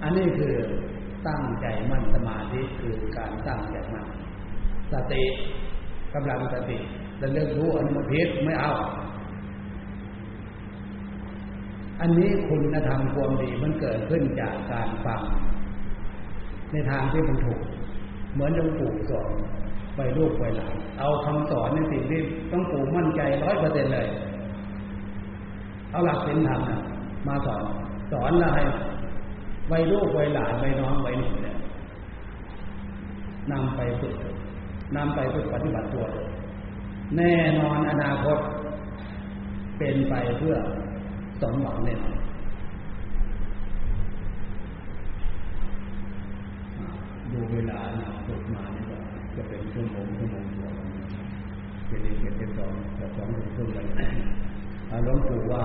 [SPEAKER 2] อันนี้คือตั้งใจมั่นสมาธิคือการตั้งใจมั่นสติกำลังสติจะเลิกรู้อนุมพิษไม่เอา อันนี้คุณธรรมความดีมันเกิดขึ้นจากการฟังในทางที่มันถูก เหมือนหลวงปู่สอนไปลูกไปหลานเอาคำสอนในสิ่งที่ต้องปู่มั่นใจร้อยเปอร์เซ็นเลย เอาหลักศีลธรรมมาสอน สอนแล้วให้ไว้ลูกไว้หลานไว้น้องไว้หนุ่มเนี่ยนำไปฝึกนำไปฝึกปฏิบัติตัว แน่นอนอนาคตเป็นไปเพื่อสมหวังแน่นอน ดูเวลาหนักฝึกมาเนี่ยจะเป็นชั่วโมงชั่วโมงกว่าจะเรียนเก็บเป็นสองสองถึงครึ่งเลยหลวงปู่ว่า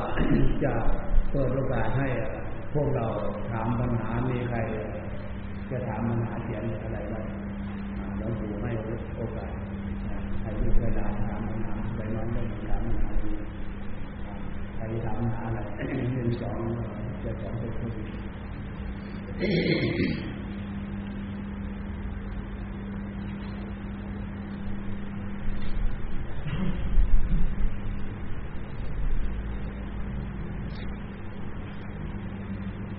[SPEAKER 2] จะเปิดโอกาสให้พวกเราถามปัญหามีใคร จะถามปัญหาเขียนอะไรบ้างหลวงปู่ให้โอกาสให้ลูกให้หลานถามปัญหาไปน้องได้ถามปัญหาใครถามปัญหาอะไรหนึ่งสองจะสองเป็นคน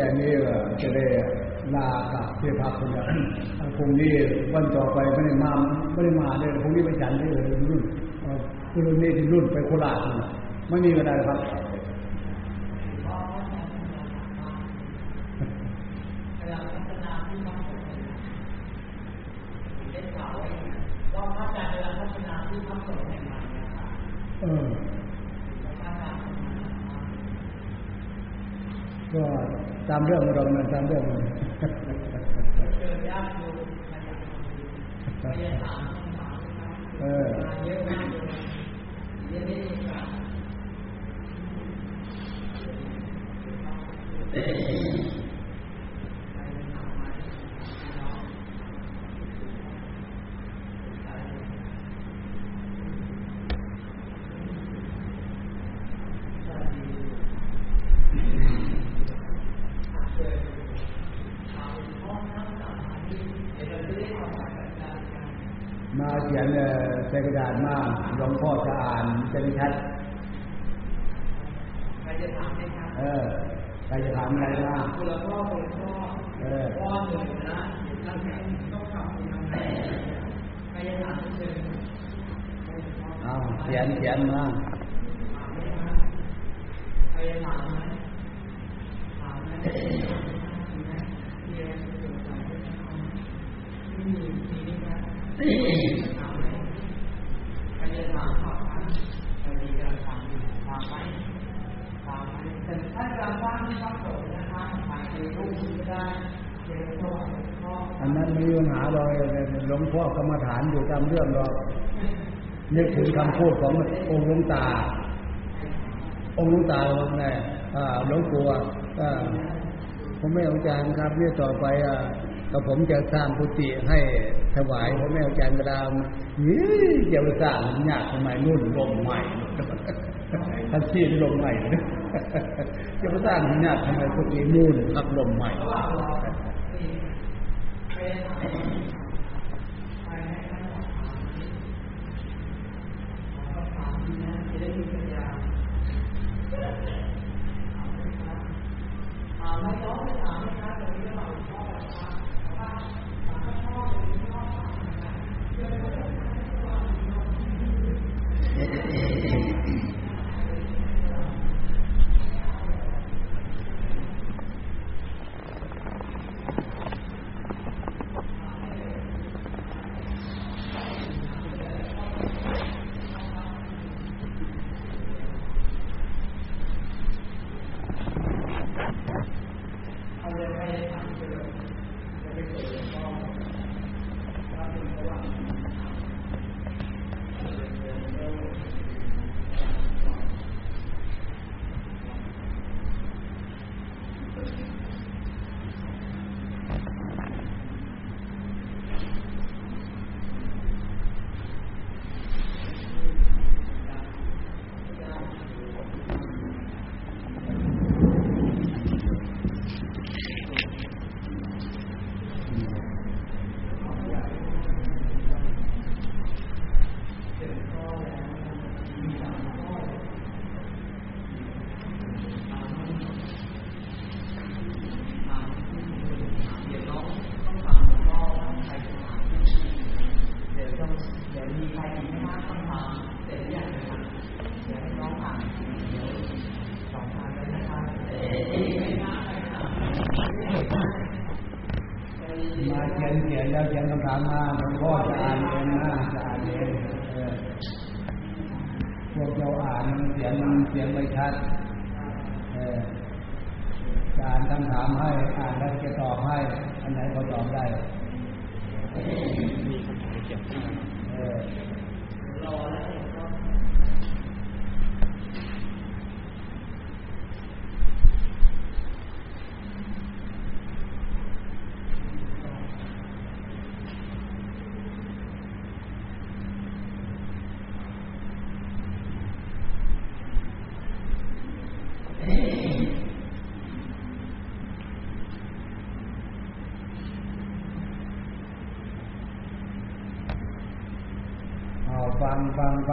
[SPEAKER 2] ค่นี้จะได้ลากับเพื่อพักคนละพรุ่งนี้วันต่อไปไม่ได้มาไม่ได้มาเลยพรุ่งนี้ไปจันทร์ได้เลยรุ่นคือรุ่นนี้รุ่นไปโคราชไม่มีเวลาครับก็ตามเรื่องเราเนี่ยตามเรื่องมันเออ มาเขียนใส่กระดาษมาหลวงพ่อจะอ่านจะได้ชัด
[SPEAKER 1] ใครจะถามไหมครับ
[SPEAKER 2] เออใครจะถามอะไรบ้าง
[SPEAKER 1] คุณละพ่อคุณพ่อ
[SPEAKER 2] เออ
[SPEAKER 1] พ่อหนึ่งนะตั้งแต่ต้องทำคุณทำไหนใครจะถามเชิญ
[SPEAKER 2] เอาเขียนเขียนมา
[SPEAKER 1] ถามไหมครับใครจะถามไหมถามไหมมีไหมมีอะไรจะสงสัยไหมไม่มีมีไหมครับถามไหมใครจะถามถามไหมใครมีการถามถามไหมถามไหมแต่ถ้า การว่างที่ต้องสนนะคะถ่ายในรูปก็ได้เดี๋ยวพ่อพ่อ
[SPEAKER 2] อันนั้นไม่มีปัญหาเลยหลวงพ่อกรรมฐานอยู่ตามเรื่องหรอก นึกถึงคำพูดขององค์หลวงตา องค์หลวงตาว่าไงอ่าหลวงปู่ผมไม่อาจารย์ครับเนี่ยต่อไปอะก็ผมจะสร้างกุฏิให้ถวายผมไม่อาจารย์กระดามนี่จะไปสร้างยากทำไมนุ่นลมใหม่ท่านซีนลมใหม่จะไปสร้างยากทำไมกุฏินุ่นขับลมใหม่
[SPEAKER 1] 好那
[SPEAKER 2] 稍后啊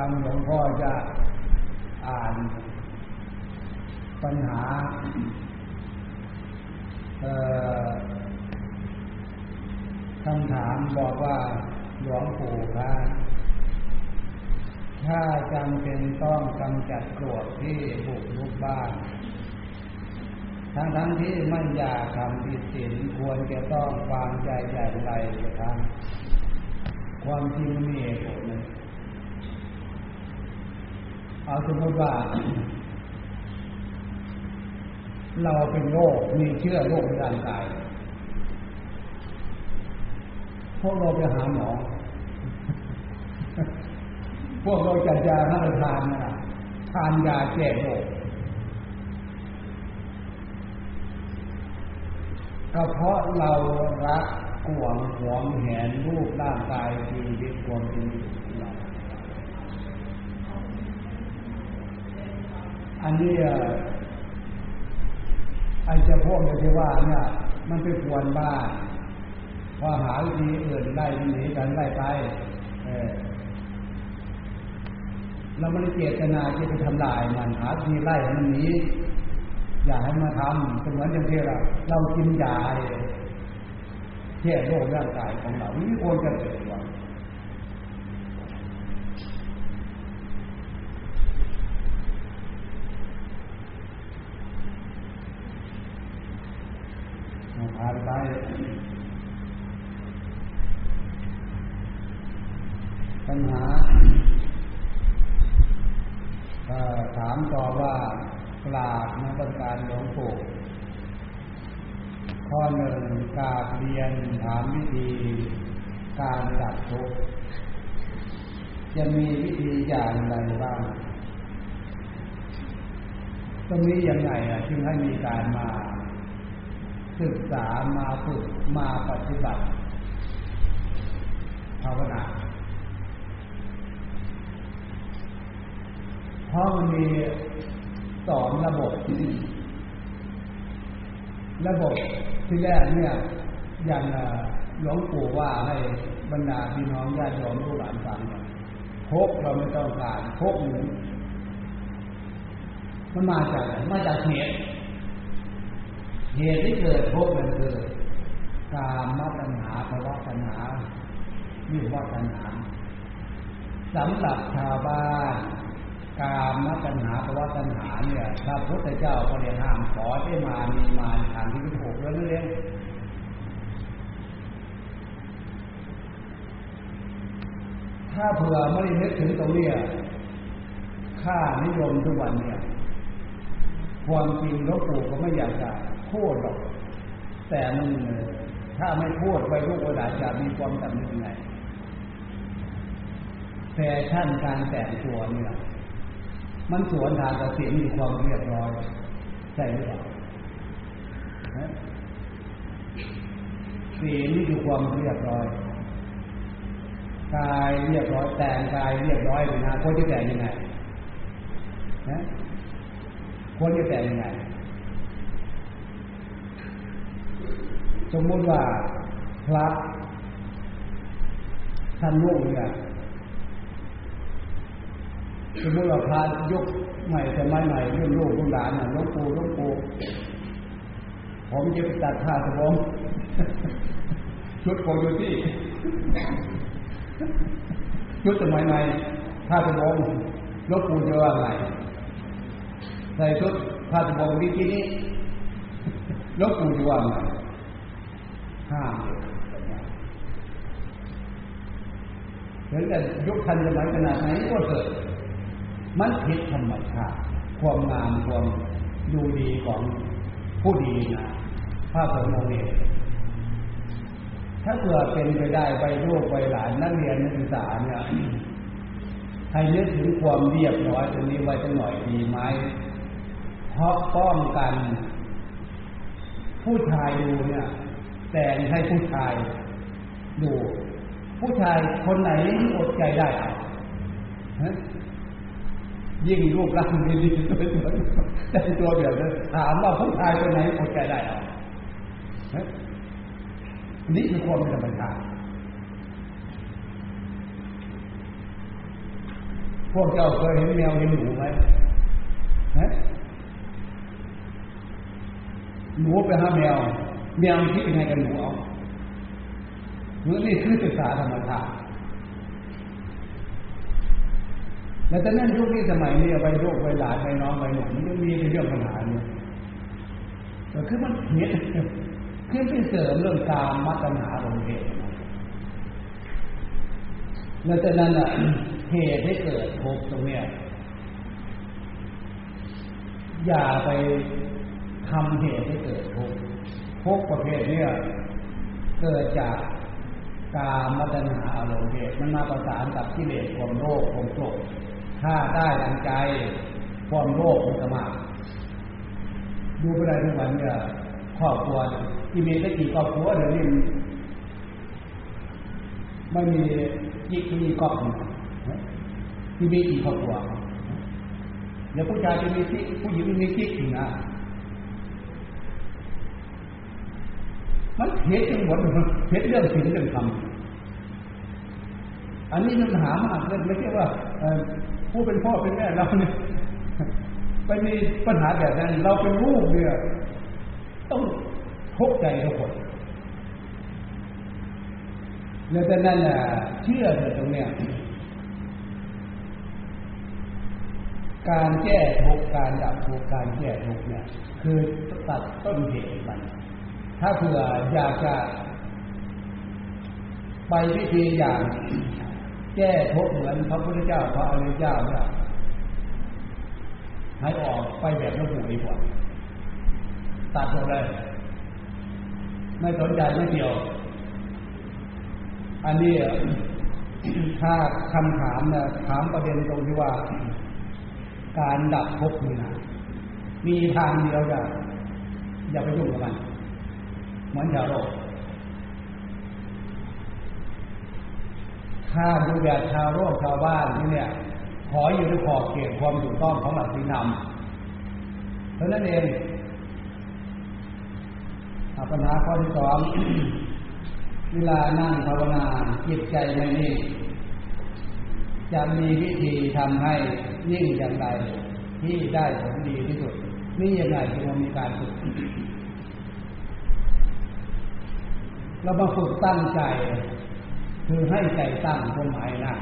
[SPEAKER 2] ฟังฟังหลวงพ่อจะอ่านปัญหาคำถามบอกว่าหลวงปู่คะถ้าจำเป็นต้องกำจัดกรธที่บุกรุกบ้าน ทั้งทั้งที่ไม่อยากทำผิดศีลควรจะต้องวางใจอย่างไระครับความจริงมีเหตุผลนะ เอาสมมติว่า เราเป็นโรคมีเชื้อโรคในร่างกายพวกเราไปหาหมอ พวกเราจะยาให้ทานนะทานยาแก้โรคก็เพราะเรารักกวงหวงแหนรูปร่างกายชีวิตความเป็นอยู่ อันนี้อะไอ้เจ้าพวกที่ว่าเนี่ยมันไปควรบ้านพอหาวิธีอื่นไล่หนีกันไล่ไปเราไม่ได้เจตนาจะไปทำลายมันหาทีไล่มันนี้อย่าให้มาทำเหมือนอย่างที่เราเรากินยาแก้โรคร่างกายของเรานี่ควรจะเกิดว่าผ่าน ไป ปัญหาถามต่อว่ากราบนักการหลวงปู่ข้อหนึ่งกราบเรียนถามวิธีการดับทุกข์จะมีวิธีอย่างไรบ้างตรงนี้ยังไงอะจึงให้มีการมา ศึกษามาฝึกมาปฏิบัติ ภาวนาเพราะมันมีสองระบบ ระบบที่แรกเนี่ยอย่างหลวงปู่ว่าให้บรรดาพี่น้องญาติโยมลูกหลานฟังพกเราไม่ต้องการพกหนึ่งมันมาจากไหนมาจากเหตุ เหตุที่เกิดพบมันคือกามตัณหาภาวะตัณหาวิวัตัณหาสำหรับชาวบ้านกามตัณหาภาวะตัณหาเนี่ยพระพุทธเจ้าก็เลยห้ามขอได้มามีมาทางที่หกเรื่องนี้เองถ้าเผื่อไม่ได้นึกถึงตรงนี้ค่านิยมทุกวันเนี่ย ความจริงหลวงปู่ก็ไม่อยากจะ พูดหรอก แต่มันถ้าไม่พูดไปลูกเวลาจะมีความจำยังไงแฟชั่นการแต่งตัวนี่แหละมันสวนทางกับเสียงมีความเรียบร้อยใช่หรือเปล่าสีนี่คือความเรียบร้อยกายเรียบร้อยแต่งกายเรียบร้อยเลยนะคนจะแต่งยังไงนะคนจะแต่งยังไง สมมติว่าพระท่านนุ่งเนี่ยสมมติว่าพระยกใหม่แต่ไม่ใหม่เรุ่อนลูกรุ่นหลานน่ะลูกปูลูกปูผมจะไปตัดผ้าสบงชุดโคโยตี้ชุดสมัยใหม่ผ้าสบงลูกปูจะว่าไงใส่ชุดผ้าสบงวิกินี่ลูกปูจะว่าไง ห้ามเลยเหมือนกันยุคทันสมัยขนาดไหนก็เกิดมันผิดธรรมชาติความงามความดูดีของผู้ดีนะพระสงฆ์องค์นี้ถ้าเกิดเป็นไปได้ไปลูกไปหลานนักเรียนนักศึกษาเนี่ยให้นึกถึงความเรียบร้อยตรงนี้ไว้สักหน่อยดีไหมเพราะป้องกัน ผู้ชายดูเนี่ย แต่งให้ผู้ชายดูผู้ชายคนไหนอดใจได้ยิ่งรูปร่างดีๆตัวตัวแต่ตัวแบบนั้นถามว่าผู้ชายคนไหนอดใจได้เอานี่คือความธรรมชาติพวกเจ้าเคยเห็นแมวเห็นหนูไหมหนูไปหาแมว แมวคิดยังไงกับหนูเอาหรือนี่คือศึกษาธรรมชาติแล้วแต่นั้นยุคนี้สมัยนี้ไปลูกไปหลานไปน้องไปหนุ่มมันมีเรื่องปัญหาเนี่ยแต่คือมันเหียคือไปเสริมเรื่องการมัตนาลงเหตุแล้วแต่นั้นอะเหตุให้เกิดภพตรงเนี้ยอย่าไปทำเหตุให้เกิดภพ ภพประเภทเนี้ยเกิดจากการมัตนาอารมณ์เหตุมันมาประสานกับกิเลสความโลภความโกรธถ้าได้ดังใจความโลภมันจะมาดูไปได้ทุกวันเนี่ยครอบครัวที่มีได้กี่ครอบครัวเดี๋ยวนี้ไม่มียิ่ที่มีครอบครัวที่มีกี่ครอบครัวเดี๋ยวผู้ชายจะมีที่ผู้หญิงมีกิ๊กอีกนะ มันเหตุจังหวดเหตุเรื่องสิ่งเรื่องธรรมอันนี้มันหามากเลยไม่ใช่ว่าผู้เป็นพ่อเป็นแม่เราเนี่ยไปมีปัญหาแบบนั้น เราเป็นลูกเนี่ย ต้องทุกข์ใจทุกคนแล้วแต่นั้นน่ะ เชื่อเถอะตรงเนี้ยการแก้ทุกการดับทุกการแก้ทุกเนี่ย คือตัดต้นเหตุมัน ถ้าเผื่ออยากจะไปวิธีอย่างแก้ทุกเหมือนพระพุทธเจ้าพระอริยเจ้าเนี่ยให้ออกไปแบบหลวงปู่ดีกว่าตัดหมดเลย ไม่สนใจไม่เกี่ยว อันนี้ถ้าคำถามนี่ยถามประเด็นตรงที่ว่า การดับภพนี่นะมีทางเดียวอย่าอย่าไปยุ่งกับมัน เหมือนชาวโลกถ้าดูแบบชาวโลกชาวบ้านนี่เนี่ย ขออยู่ในขอบเขตความถูกต้องของหลักศีลธรรมเพราะนั้นเองปัญหาข้อที่สองเวลานั่งภาวนาจิตใจไม่นิ่งจะมีวิธีทำให้นิ่งอย่างไรที่ได้ผลดีที่สุดนี่ยังไงจึงมีการฝึก เรามาฝึกตั้งใจ คือให้ใจตั้งความหมายนะ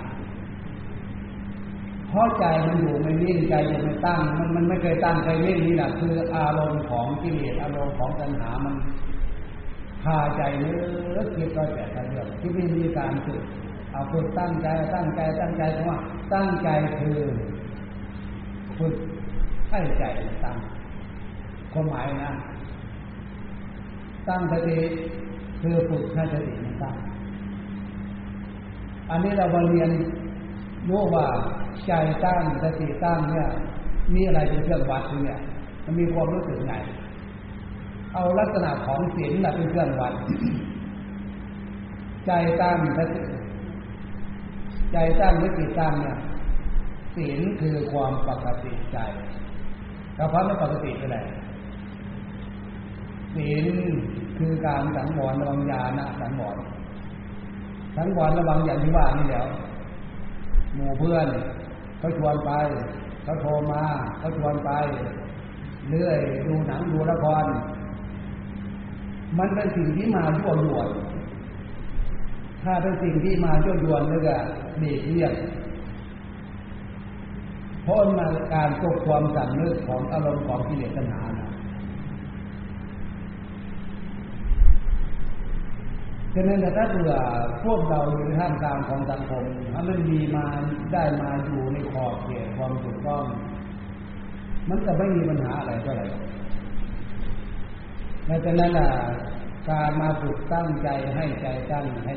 [SPEAKER 2] เพราะใจมันอยู่ไม่นิ่งใจยังไม่ตั้ง มันมันไม่เคยตั้งใจนิ่งนี่แหละคืออารมณ์ของกิเลสอารมณ์ของตัณหามันพาใจเนื้อคิดก็แต่ทเรื่องที่ไม่มีการฝึกเอาฝึกตั้งใจตั้งใจตั้งใจเพราะว่าตั้งใจคือฝึกให้ใจตั้งความหมายนะตั้งสติ คือฝึกให้สติมันตั้งอันนี้เราเรียนรู้ว่าใจตั้งสติตั้งเนี่ยมีอะไรเป็นเครื่องวัดเนี่ยมันมีความรู้สึกไงเอาลักษณะของศีละเป็นเครื่องวัด ใจตั้งสติใจตั้งหรือจิตตั้งเนี่ยศีลคือความปกติใจถ้าความไม่ปกติก็ได้ศีล คือการสังวรระวังญาณสังวรสังวรระวังอย่างที่ว่านี่เดียวหมู่เพื่อนเขาชวนไปเขาโทรมาเขาชวนไป เรื่อยดูหนังดูละครมันเป็นสิ่งที่มายั่วยวน ถ้าเป็นสิ่งที่มายั่วยวนแล้วก็เด็กเรียกเพราะมาการตกความสั่งนึกของอารมณ์ของกิเลสตัณหานะ ฉะนั้นถ้าเผื่อพวกเราอยู่ในท่ามกลางของสังคมถ้ามันมีมาได้มาอยู่ในขอบเขตความถูกต้อง มันจะไม่มีปัญหาอะไรเท่าไหร่ดังนั้นล่ะการมาฝึกตั้งใจให้ใจตั้งให้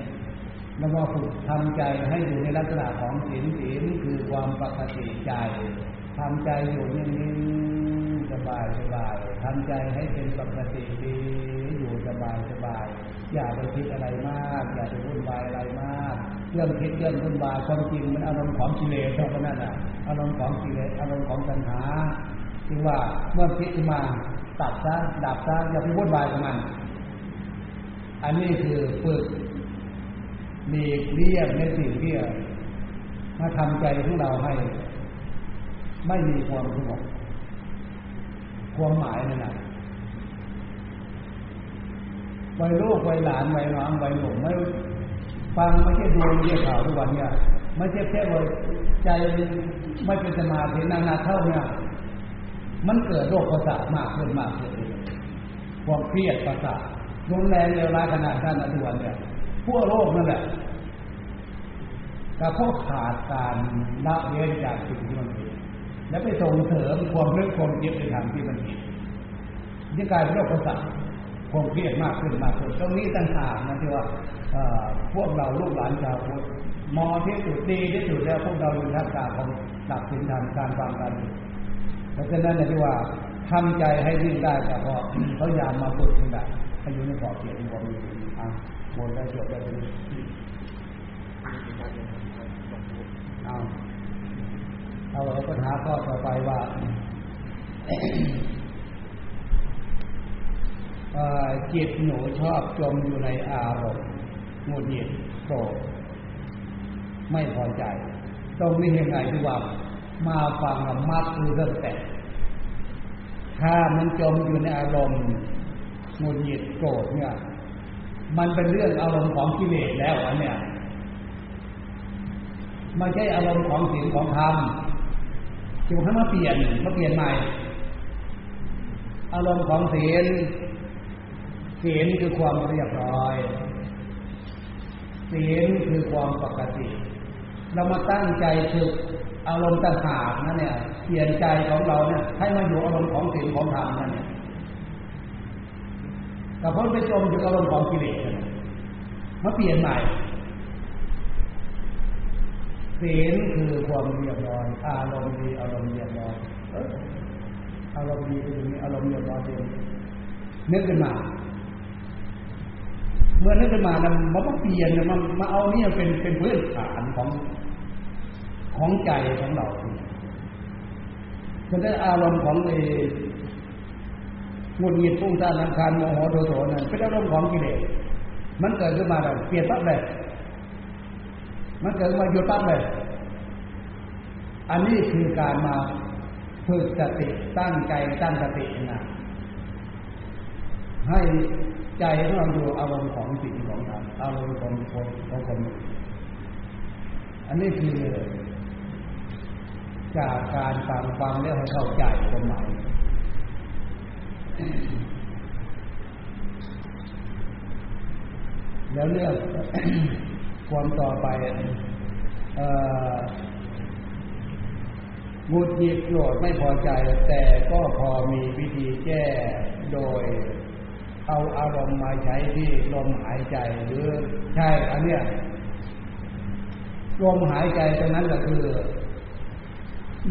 [SPEAKER 2] แล้วมาฝึกทำใจให้อยู่ในลักษณะของศีลศีลคือความปกติใจทำใจอยู่นิ่งๆสบายสบายทำใจให้เป็นปกติดีอยู่สบายสบาย อย่าไปคิดอะไรมาก อย่าไปวุ่นวายอะไรมาก เรื่องคิดเรื่องวุ่นวายความจริงมันอารมณ์ของกิเลสเท่านั้นอะอารมณ์ของกิเลสอารมณ์ของปัญหาจึงว่าเมื่อคิดมาตัดซะดับซะอย่าไปวุ่นวายกับมัน อันนี้คือฝึกมีเรียกในสิ่งที่มาทำใจของเราให้ ไม่มีความสงบความหมายนั่นแหละ ไว้ลูกไว้หลานไว้น้องไว้หนุ่มไม่ฟังไม่ใช่ดูไม่ใช่ข่าวทุกวันเนี่ยไม่ใช่แค่ว่าใจไม่เป็นสมาธินานๆเท่าเนี่ยมันเกิดโรคประสาทมากขึ้นมากขึ้นความเครียดประสาทรุนแรงเลวร้ายขนาดนั้นทุกวันเนี่ยพวกโรคนั่นแหละแต่พวกขาดการละเว้นจากสิ่งที่มันผิดและไปส่งเสริมความเรื่องความเจ็บในทางที่มันผิดนี่กลายเป็นโรคประสาท ความเครียดมากขึ้นมากขึ้นตรงนี้ต่างหากนะที่ว่าพวกเราลูกหลานชาวพุทธมอที่สุดดีที่สุดแล้วพวกเราอยู่ทักษะของหลักศีลธรรมการฟังกันเพราะฉะนั้นที่ว่าทำใจให้วิ่งได้แต่พอเขายามมาฝึกขึ้นได้ให้อยู่ในขอบเขตของมีอะโมนได้จบได้เลยเอาเราก็ถามข้อต่อไปว่า จิตหนูชอบจมอยู่ในอารมณ์หงุดหงิดโกรธไม่พอใจ ตรงนี้ยังไงที่ว่ามาฟังมักคือเรื่องแต่ถ้ามันจมอยู่ในอารมณ์หงุดหงิดโกรธเนี่ย มันเป็นเรื่องอารมณ์ของกิเลสแล้วอันเนี้ยไม่ใช่อารมณ์ของศีลของธรรมจึงให้มาเปลี่ยนมาเปลี่ยนใหม่ อารมณ์ของศีล ศีลคือความเรียบร้อยศีลคือความปกติ เรามาตั้งใจฝึกอารมณ์ต่างหากนั่นเนี่ยเปลี่ยนใจของเราเนี่ยให้มาอยู่อารมณ์ของศีลของธรรมนั่นเนี่ยแต่พ้นไปจมอยู่อารมณ์ของกิเลสมาเปลี่ยนใหม่ศีลคือความเรียบร้อยอารมณ์ดีอารมณ์เรียบร้อยอารมณ์ดีเป็นอย่างนี้อารมณ์เรียบร้อยเป็นนึกขึ้นมา เมื่อนึกขึ้นมานะมันก็เปลี่ยนมันมาเอาเนี่ยเป็นเป็นพื้นฐานของของใจของเราฉะนั้นอารมณ์ของเอหงุดหงิดฟุ้งซ่านรำคาญโมโหโทโสนั่นเป็นอารมณ์ของกิเลสมันเกิดขึ้นมาแบบเปลี่ยนปั๊บเลยมันเกิดมาหยุดปั๊บเลยอันนี้คือการมาฝึกสติตั้งใจตั้งสตินะให้ ใจของเราดูอารมณ์ของสิ่งของธรรมอารมณ์ของคนของคนอันนี้คือ จากการฟังฟังแล้วให้เข้าใจความหมายแล้วเรื่องความต่อไปมุดหยิดโกรธไม่พอใจ แต่ก็พอมีวิธีแก้โดย เอาอารมณ์มาใช้ที่ลมหายใจหรือใช่อันเนี้ยลมหายใจตรงนั้นก็คือ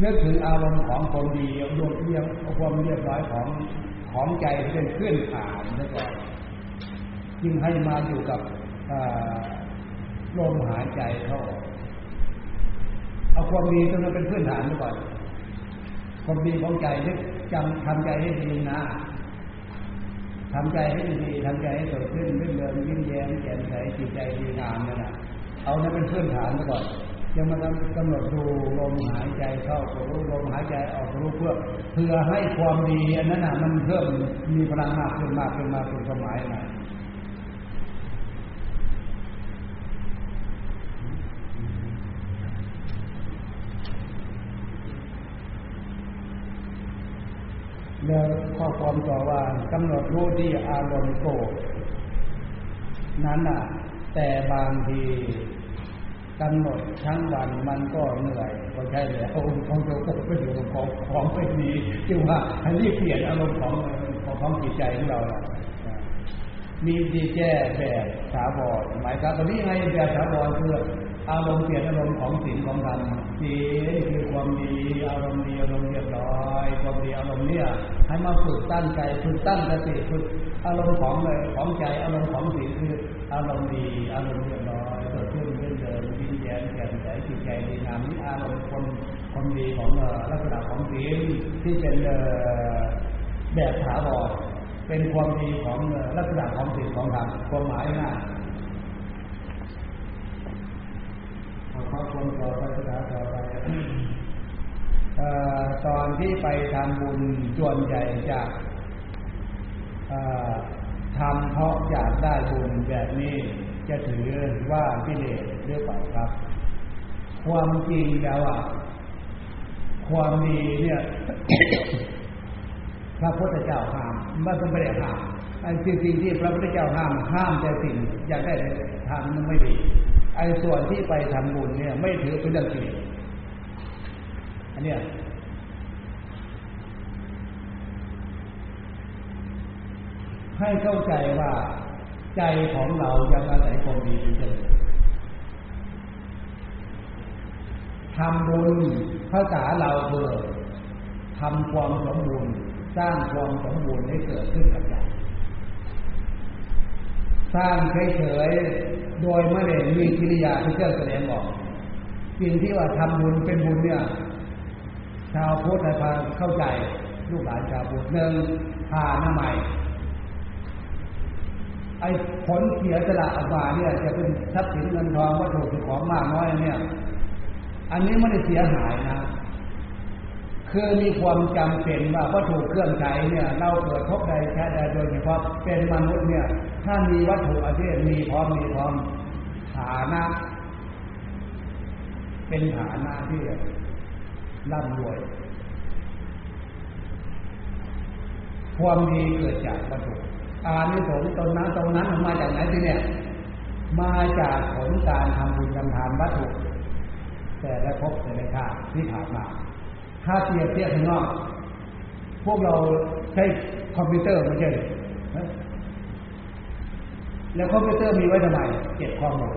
[SPEAKER 2] นึกถึงอารมณ์ของคนดีรวมเรียงความเรียบร้อยของของใจที่เป็นเคลื่อนผ่านนั่นก่อนจึงให้มาอยู่กับลมหายใจเข้าเอาความดีตรงนั้นเป็นพื้นฐานก่อน ความดีของใจนึกจำทำใจให้ดีนะ ทำใจให้ดีทำใจให้สดขึ้นเรื่อยๆยิ้มแย้มแจ่มใสจิตใจดีงามนั่นแหละเอานั้นเป็นพื้นฐานก่อนยังมากำหนดดูลมหายใจเข้ารู้ลมหายใจออกรู้เพื่อเพื่อให้ความดีอันนั้นน่ะมันเพิ่มมีพลังมากขึ้นมากขึ้นมากขึ้นสมัยนะ แล้วข้อความต่อว่ากำหนดรู้ที่อารมณ์โกรธนั้นน่ะ แต่บางทีกำหนดทั้งวันมันก็เหนื่อยก็ใช่เลยเอาของเราก็ไปอยู่ของของไม่ดีจึงว่าให้รีบเปลี่ยนอารมณ์ของของของจิตใจของเรามีดีแก้แบบสาบอหมายความว่านี้ไงแบบสาบอคือ อารมณ์เปลี่ยนอารมณ์ของศีลของธรรมศีลคือความดีอารมณ์ดีอารมณ์เรียบร้อยความดีอารมณ์เนี่ยให้มาฝึกตั้งใจฝึกตั้งสติฝึกอารมณ์ของเลยของใจอารมณ์ของศีลคืออารมณ์ดีอารมณ์เรียบร้อยเกิดขึ้นเรื่อเดิมยิ้มแย้มแจ่มใสจิตใจดีงามนี่อารมณ์คนคนดีของลักษณะของศีลที่เป็นแบบถาวรเป็นความดีของลักษณะของศีลของธรรมความหมายน่ะ ขอคนต่อไปภาษาต่อไปตอนที่ไปทำบุญส่วนใหญ่จะทำเพราะอยากได้บุญแบบนี้จะถือว่าพิเลสหรือเปล่าครับ ความจริงแล้วอะความดีเนี่ยพระพุทธเจ้าห้ามไม่ต้องไปได้ห้ามไอ้สิ่งที่พระพุทธเจ้าห้ามห้ามแต่สิ่งอยากได้ทำมันไม่ดี ไอ้ส่วนที่ไปทำบุญเนี่ย ไม่ถือเป็นเรื่องกิเลสอันเนี้ยให้เข้าใจว่าใจของเรายังอาศัยความดีเป็นเจ้าทำบุญภาษาเราเพื่อทำความสมบูรณ์ สร้างความสมบูรณ์ให้เกิดขึ้นกับใจ สร้างเฉยๆโดยไม่ได้มีกิริยาที่เจ้าแสดงออกสิ่งที่ว่าทำบุญเป็นบุญเนี่ย ชาวพุทธพาเข้าใจลูกหลานชาวพุทธหนึ่งทานาใหม่ไอ้ผลเสียสละออกมาเนี่ย จะเป็นทรัพย์สินเงินทองวัตถุสิ่งของมากน้อยเนี่ย อันนี้ไม่ได้เสียหายนะ คือมีความจำเป็นว่าวัตถุเครื่องใช้เนี่ยเราเกิดพบใดแค่ใดโดยเฉพาะเป็นมนุษย์เนี่ย ถ้ามีวัตถุอาชีพมีพร้อมมีพร้อมฐานะ เป็นฐานะที่ร่ำรวย ความดีเกิดจากวัตถุอานิสงส์ตนนั้นตรงนั้นมาจากไหนที่เนี่ย มาจากผลการทำบุญทำทานวัตถุ แต่ละพบแต่ละชาติที่ผ่านมา ถ้าเปรียบเทียบข้างนอก พวกเราใช้คอมพิวเตอร์ไม่ใช่แล้วคอมพิวเตอร์มีไว้ทำไมเก็บข้อมูล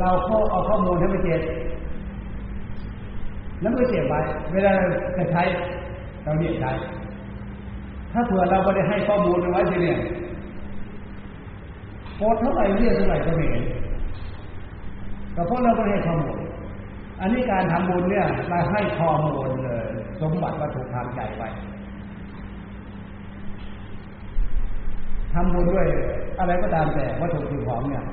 [SPEAKER 2] เราเข้าเอาข้อมูลให้มันเก็บแล้วไม่เก็บไว้เวลาจะใช้เราเรียกใช้ถ้าเผื่อเราไม่ได้ให้ข้อมูลไว้ทีเนี่ยโพสเท่าไหร่เรียกเท่าไหร่ก็ไม่เห็นแต่เพราะเราไม่ให้ข้อมูล อันนี้การทำบุญเนี่ยเราให้ข้อมูลเลย สมบัติวัตถุทางใจไว้ทำบุญด้วย อะไรก็ตามแต่วัตถุสิ่งของเนี่ย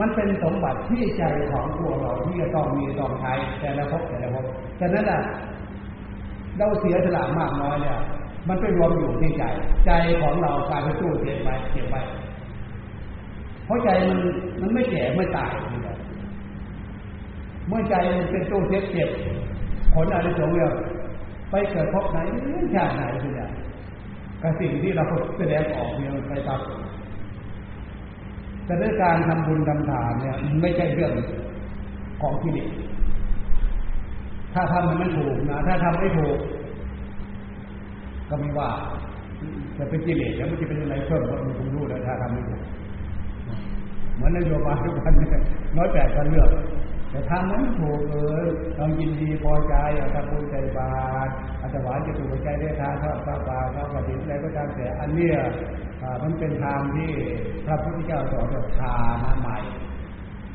[SPEAKER 2] มันเป็นสมบัติที่ใจของพวกเราที่จะต้องมีต้องใช้แต่ละพบแต่ละพบฉะนั้นอะเราเสียสละมากน้อยเนี่ย มันไปรวมอยู่ที่ใจ ใจของเรากายเป็นตู้เก็บไว้เก็บไว้เพราะใจมันมันไม่แก่ไม่ตายเเมื่อใจมันเป็นตู้เก็บเก็บผลอะไรสงเนี่ยไปเกิดพบไหนชาติไหนทีเนี่ยกับสิ่งที่เราแสดงออกเนี่ยมันไปตับแต่ด้วยการทำบุญทำทานเนี่ยไม่ใช่เรื่องของกิเลสถ้าทำมันไม่ถูกนะ ถ้าทำไม่ถูก ก็ไม่ว่าจะเป็นกิเลสแล้วมันจะเป็นอะไรเพิ่มก็มันคงรู้แล้วถ้าทำไม่ถูกเหมือนนโยบายทุกวันนี้น้อยแปดกันเลือก แต่ทำนั้นถูกเออเรายินดีพอใจอาตบุญใจบาตอาตวานจะถูกใจได้ทานทอดพระบาททอดกระถิ่นอะไรก็ตามแต่อันเนี้ยมันเป็นทางที่พระพุทธเจ้าสอนแบบทานใหม่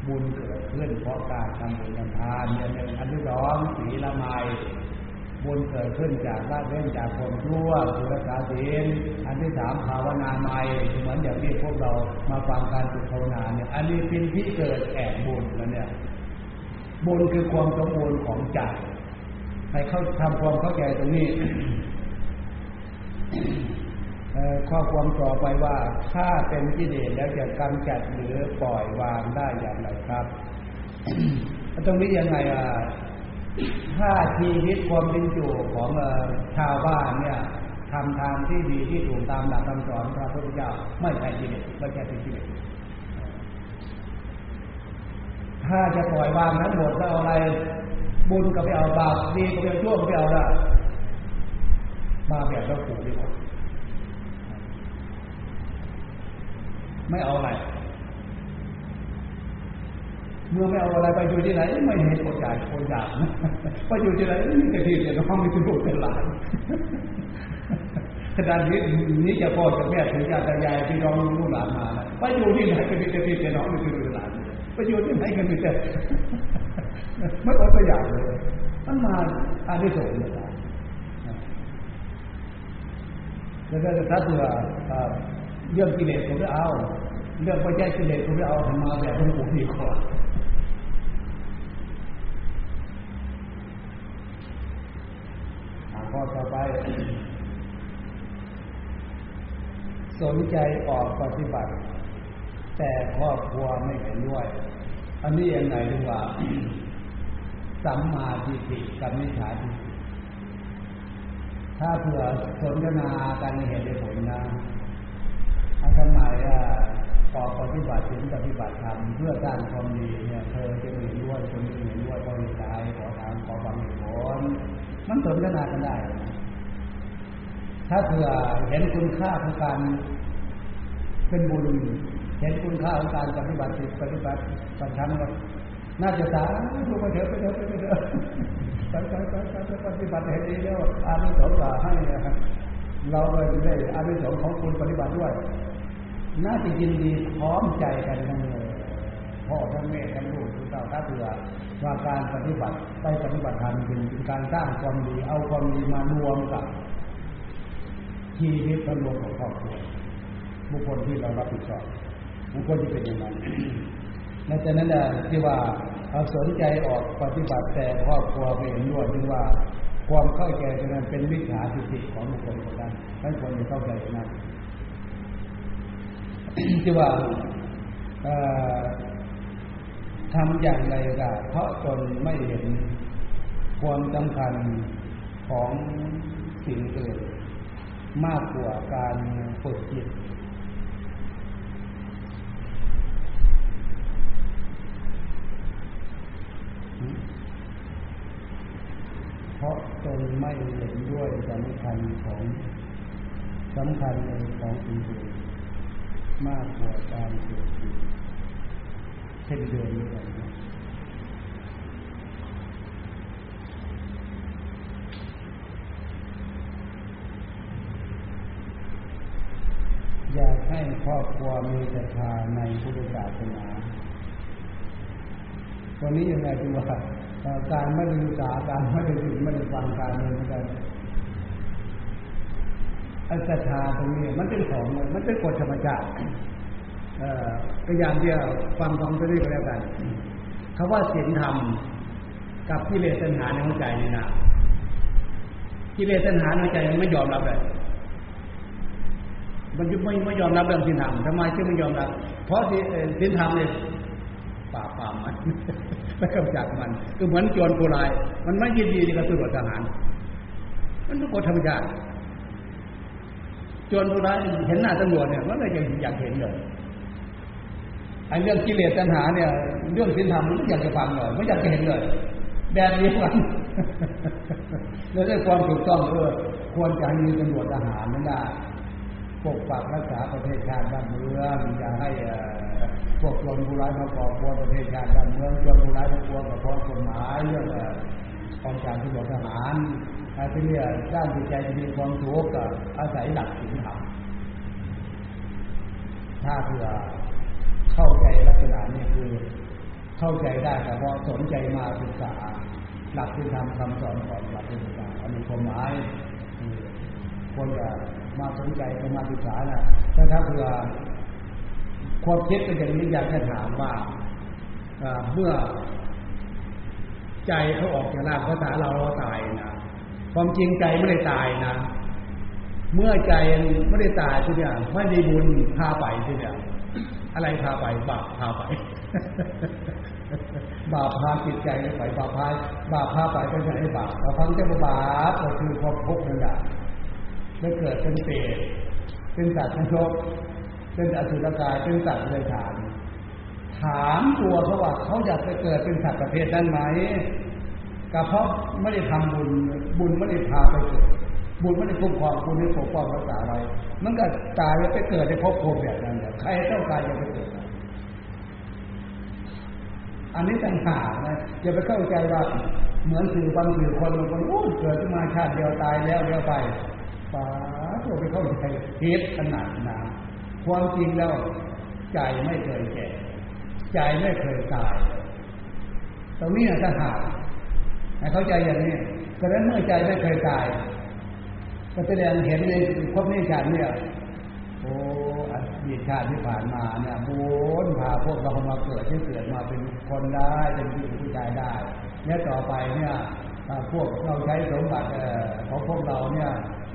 [SPEAKER 2] บุญเกิดขึ้นเพราะการทำบุญทำทานเนี่ยอันที่สองศีละไมบุญเกิดขึ้นจากละเว้นจากคนชั่วสุรสาศีลอันที่สามภาวนาใหม่เหมือนอย่างที่พวกเรามาฟังการฝึกภาวนาเนี่ยอันนี้เป็นที่เกิดแอบบุญแล้วเนี่ย บุญคือความสมบูรณ์ของใจให้เขาทำความเข้าใจตรงนี้ข้อความต่อไปว่าถ้าเป็นกิเลสแล้วจะกำจัดหรือปล่อยวางได้อย่างไรครับตรงนี้ยังไงอะถ้าชีวิตความเป็นอยู่ของชาวบ้านเนี่ยทำทางที่ดีที่ถูกตามหลักคำสอนพระพุทธเจ้าไม่ใช่กิเลสไม่ใช่เป็นกิเลส ถ้าจะปล่อยวางทั้งหมดแล้วเอาอะไร บุญก็ไปเอาบาปดีก็ไปเอาชั่วก็ไปเอาละมาแบบเราผูกดีกว่าไม่เอาอะไร เมื่อไม่เอาอะไรไปอยู่ที่ไหน ไม่เห็นโอกาสโอกาสไปอยู่ที่ไหนมีแต่ที่แต่น้องมีแต่ลูกเป็นหลานขนาดนี้นี้จะพ่อจะแม่ถึงจะตายายพี่น้องลูกหลานมาไปอยู่ที่ไหนก็มีแต่ที่แต่น้องมีแต่ลูก หลานไปอยู่ที่ไหนก็มีแต่ไม่ต้องตัวอย่างเลยมันมาอานิสงส์เลยแล้วก็ถ้าเผื่อเรื่องกิเลสผมก็เอา เรื่องพระเจ้กิเลสผมก็เอาทำมาแบบหลวงปู่ดีกว่าข้อต่อไป สนใจออกปฏิบัติ แต่ครอบครัวไม่เห็นด้วย อันนี้ยังไงดีว่า สัมมาทิฏฐิกับมิจฉาทิฏฐิถ้าเผื่อสนทนาการเห็นได้ผลนะอาจารย์หมายออปฏิบัติถึงปฏิบัติธรรมเพื่อสร้างความดีเนี่ยเธอจะเห็นด้วยคนอื่นเห็นด้วยบริจาคขอทานขอความเหตุผลมันสนทนากันได้ ถ้าเผื่อเห็นคุณค่าของการเป็นบุญ เห็นคุณค่าของการปฏิบัติปฏิบัติปฏิธรรมก็น่าจะสาธุไปเถอะไปเถอะไปเถอะไปไปไปไปปฏิบัติให้ดีแล้วอานิสงส์ให้เราได้อานิสงส์ของคุณปฏิบัติด้วย น่าจะยินดีพร้อมใจกันทั้งเลยพ่อทั้งแม่ทั้งลูกทุกเจ้าถ้าเผื่อว่าการปฏิบัติไปปฏิบัติธรรมเป็นการสร้างความดี เอาความดีมารวมกับชีวิตรวมของครอบครัวบุคคลที่เรารับผิดชอบ มันควรจะเป็นอย่างนั้นดังนั้นที่ว่าเอาสนใจออกปฏิบัติแต่ครอบครัวไปเห็นด้วยที่ว่าความเข้าใจตรงนั้นเป็นมิจฉาทิฏฐิของบุคคลคนนั้นท่านควรจะเข้าใจนะที่ว่าทำอย่างไรก็เพราะตนไม่เห็นความสำคัญของสิ่งอื่นมากกว่าการฝึกจิต เพราะตนไม่เห็นด้วยสำคัญของสำคัญในของอื่นมากกว่าการฝึกจิตเช่นเดิมเลยอยากให้ครอบครัวมีศรัทธาในพุทธศาสนา วันนี้ยังไงดูว่าการไม่ได้ศึกษาการไม่ได้ยินไม่ได้ฟังการเรียนกันอัศรัทธาตรงนี้มันเป็นของมันเป็นกฎธรรมชาติก็อย่างเดียวฟังฟังตัวนี้ก็แล้วกันคาว่าศีลธรรมกับกิเลสตัณหาในหัวใจนี่นะกิเลสตัณหาในหัวใจมันไม่ยอมรับเลยมันไม่ไม่ยอมรับเรื่องศีลธรรมทำไมจึงไม่ยอมรับ เพราะศีลธรรมเนี่ย ป่าป่ามันไม่กำจัดมันคือเหมือนโจรผู้ร้าย มันไม่ยินดีกับตำรวจทหาร มันเป็นกฎธรรมชาติโจรผู้ร้ายเห็นหน้าตำรวจเนี่ยมันเลยยังอยากเห็นเลยไอ้เรื่องกิเลสตัณหาเนี่ย เรื่องศีลธรรมมันไม่อยากจะฟังเลยไม่อยากจะเห็นเลยแบบนี้กันแล้วได้ความถูกต้องเออควรจะมีตำรวจทหารนั่นได้ ปกปักรักษาประเทศชาติบ้านเมืองอย่าให้พวกโจรผู้ร้ายมาก่อกวนประเทศชาติบ้านเมืองโจรผู้ร้ายมากวนกับพ้องกฎหมายเรื่องกองการตำรวจทหารที่นี่ด้านจิตใจจะมีความถูกกับอาศัยหลักศีลธรรมถ้าเผื่อเข้าใจลักษณะนี้คือ เข้าใจได้แต่พอสนใจมาศึกษา หลักที่ทำคำสอนของหลักที่ศึกษาอันนี้ความหมายควรจะ มาสนใจมาศึกษานะถ้าถ้าเผื่อความคิดเป็นอย่างนี้อยากจะถามว่าเมื่อใจเขาออกจากร่างเขาถาเราเราตายนะความจริงใจไม่ได้ตายนะ เมื่อใจไม่ได้ตายทีเนี่ยไม่มีบุญพาไปทีเนี่ยอะไรพาไปบาปพาไปบาปพาจิตใจไปบาปพาบาปพาไปก็จะให้บาปเราฟังจะบาปก็คือความทุกข์นั่นแหละ ได้เกิดเป็นเปรตเป็นสัตว์ทั้งโลกเป็นอสุรกายเป็นสัตว์เลยถามถามตัวเขาว่าเขาอยากจะเกิดเป็นสัตว์ประเภทนั้นไหมก็เพราะไม่ได้ทำบุญบุญไม่ได้พาไปเกิดบุญไม่ได้คุ้มครองบุญไม่ปกป้องรักษาอะไรมันก็ตายไปเกิดในภพภูมิแบบนั้นเนี่ยใครต้องการจะไปเกิดอันนี้ต่างหากนะอย่าไปเข้าใจว่าเหมือนสื่อบางสื่อคนบางคนโอ้เกิดขึ้นมาชาติเดียวตายแล้วเดียวไป ป๋าตัวไปเข้าใจเฮ็ดขนาดนั้นความจริงแล้วใจไม่เคยแก่ใจไม่เคยตาย ตรงนี้นะถ้าหากเข้าใจอย่างนี้แต่แล้วเมื่อใจไม่เคยตาย ก็แสดงเห็นในพบนิชาติเนี่ยโอ้อดีตชาติที่ผ่านมาเนี่ยบุญพาพวกเรามาเกิดที่เกิดมาเป็นคนได้เป็นผู้หญิงผู้ชายได้เนี่ยต่อไปเนี่ยพวกเราใช้สมบัติของพวกเราเนี่ย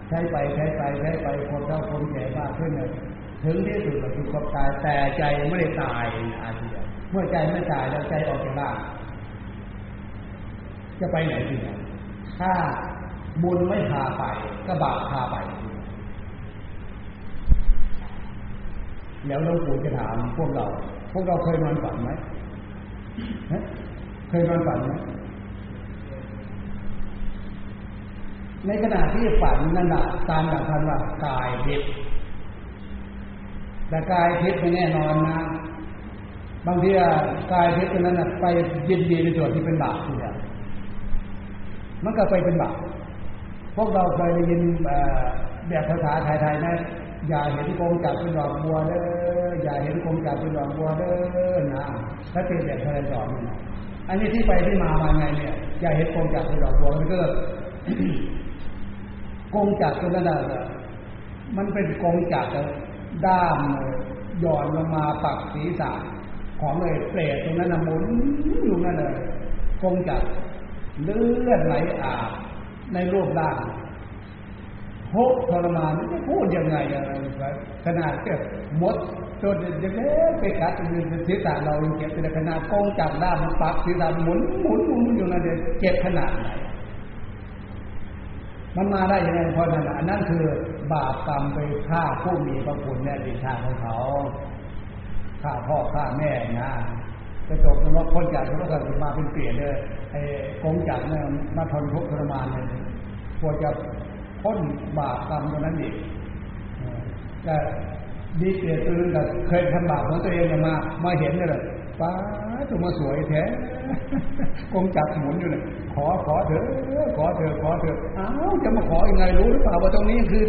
[SPEAKER 2] ใช้ไปใช้ไปใช้ไปคนเท่าคนแก่มากขึ้นเนี่ยถึงที่สุดก็คือความตายแต่ใจไม่ได้ตายอาเดียเมื่อใจไม่ตายแล้วใจออกจากร่างจะไปไหนดีถ้าบุญไม่พาไปก็บาปพาไปแล้วหลวงปู่จะถามพวกเรา พวกเราเคยนอนฝันไหมเคยนอนฝันไหม ในขณะที่ฝันนั่นแหละตามหลักธรรมว่ากายทิพย์แต่กายทิพย์ไม่แน่นอนนะ บางทีกายทิพย์นั้นไปยินดีในส่วนที่เป็นบาปเดียมันก็ไปเป็นบาปพวกเราเคยได้ยินแบบภาษาไทยๆนะอย่าเห็นกงจับเป็นดอกบัวเด้ออย่าเห็นกงจับเป็นดอกบัวเด้อนะถ้าเป็นแบบทะเลสอนนี่อันนี้ที่ไปที่มามาไงเนี่ย อย่าเห็นกงจับเป็นดอกบัวมันก็ กงจับตัวนั้นแหละมันเป็นกงจับด้ามหย่อนลงมาปักศีรษะของเลยเปรตตรงนั้นหมุนอยู่นั่นเลยคงจะเลือดไหลอาบในรูปร่างทุกทรมานไม่พูดยังไงอะไรขนาดเจ็บมดจนจะเล็กไปกัดเป็นศีรษะเราเจ็บเป็นขนาดกองจับด้ามปักศีรษะหมุนหมุนหมุนอยู่นั่นเลยเจ็บขนาดไหน มันมาได้ยังไงเพราะนั่นอันนั้นคือบาปกรรมไปฆ่าผู้มีพระคุณแน่ดีชาของเขาฆ่าพ่อฆ่าแม่นะจะจบนรกพ้นจากนรกก็มาเป็นเปลี่ยนเลยไอ้กงจักเนี่ยมาทนทุกข์ทรมานเลยควรจะพ้นบาปกรรมตรงนั้นอีกแต่ดีเกตตัวนึงก็เคยทำบาปของตัวเองมามาเห็นเลย ป้าตัวมาสวยแท้กงจักรหมุนอยู่เนี่ยขอขอเถอะขอเถอะขอเถอะอ้าวจะมาขอยังไงรู้หรือเปล่าว่าตรงนี้คือ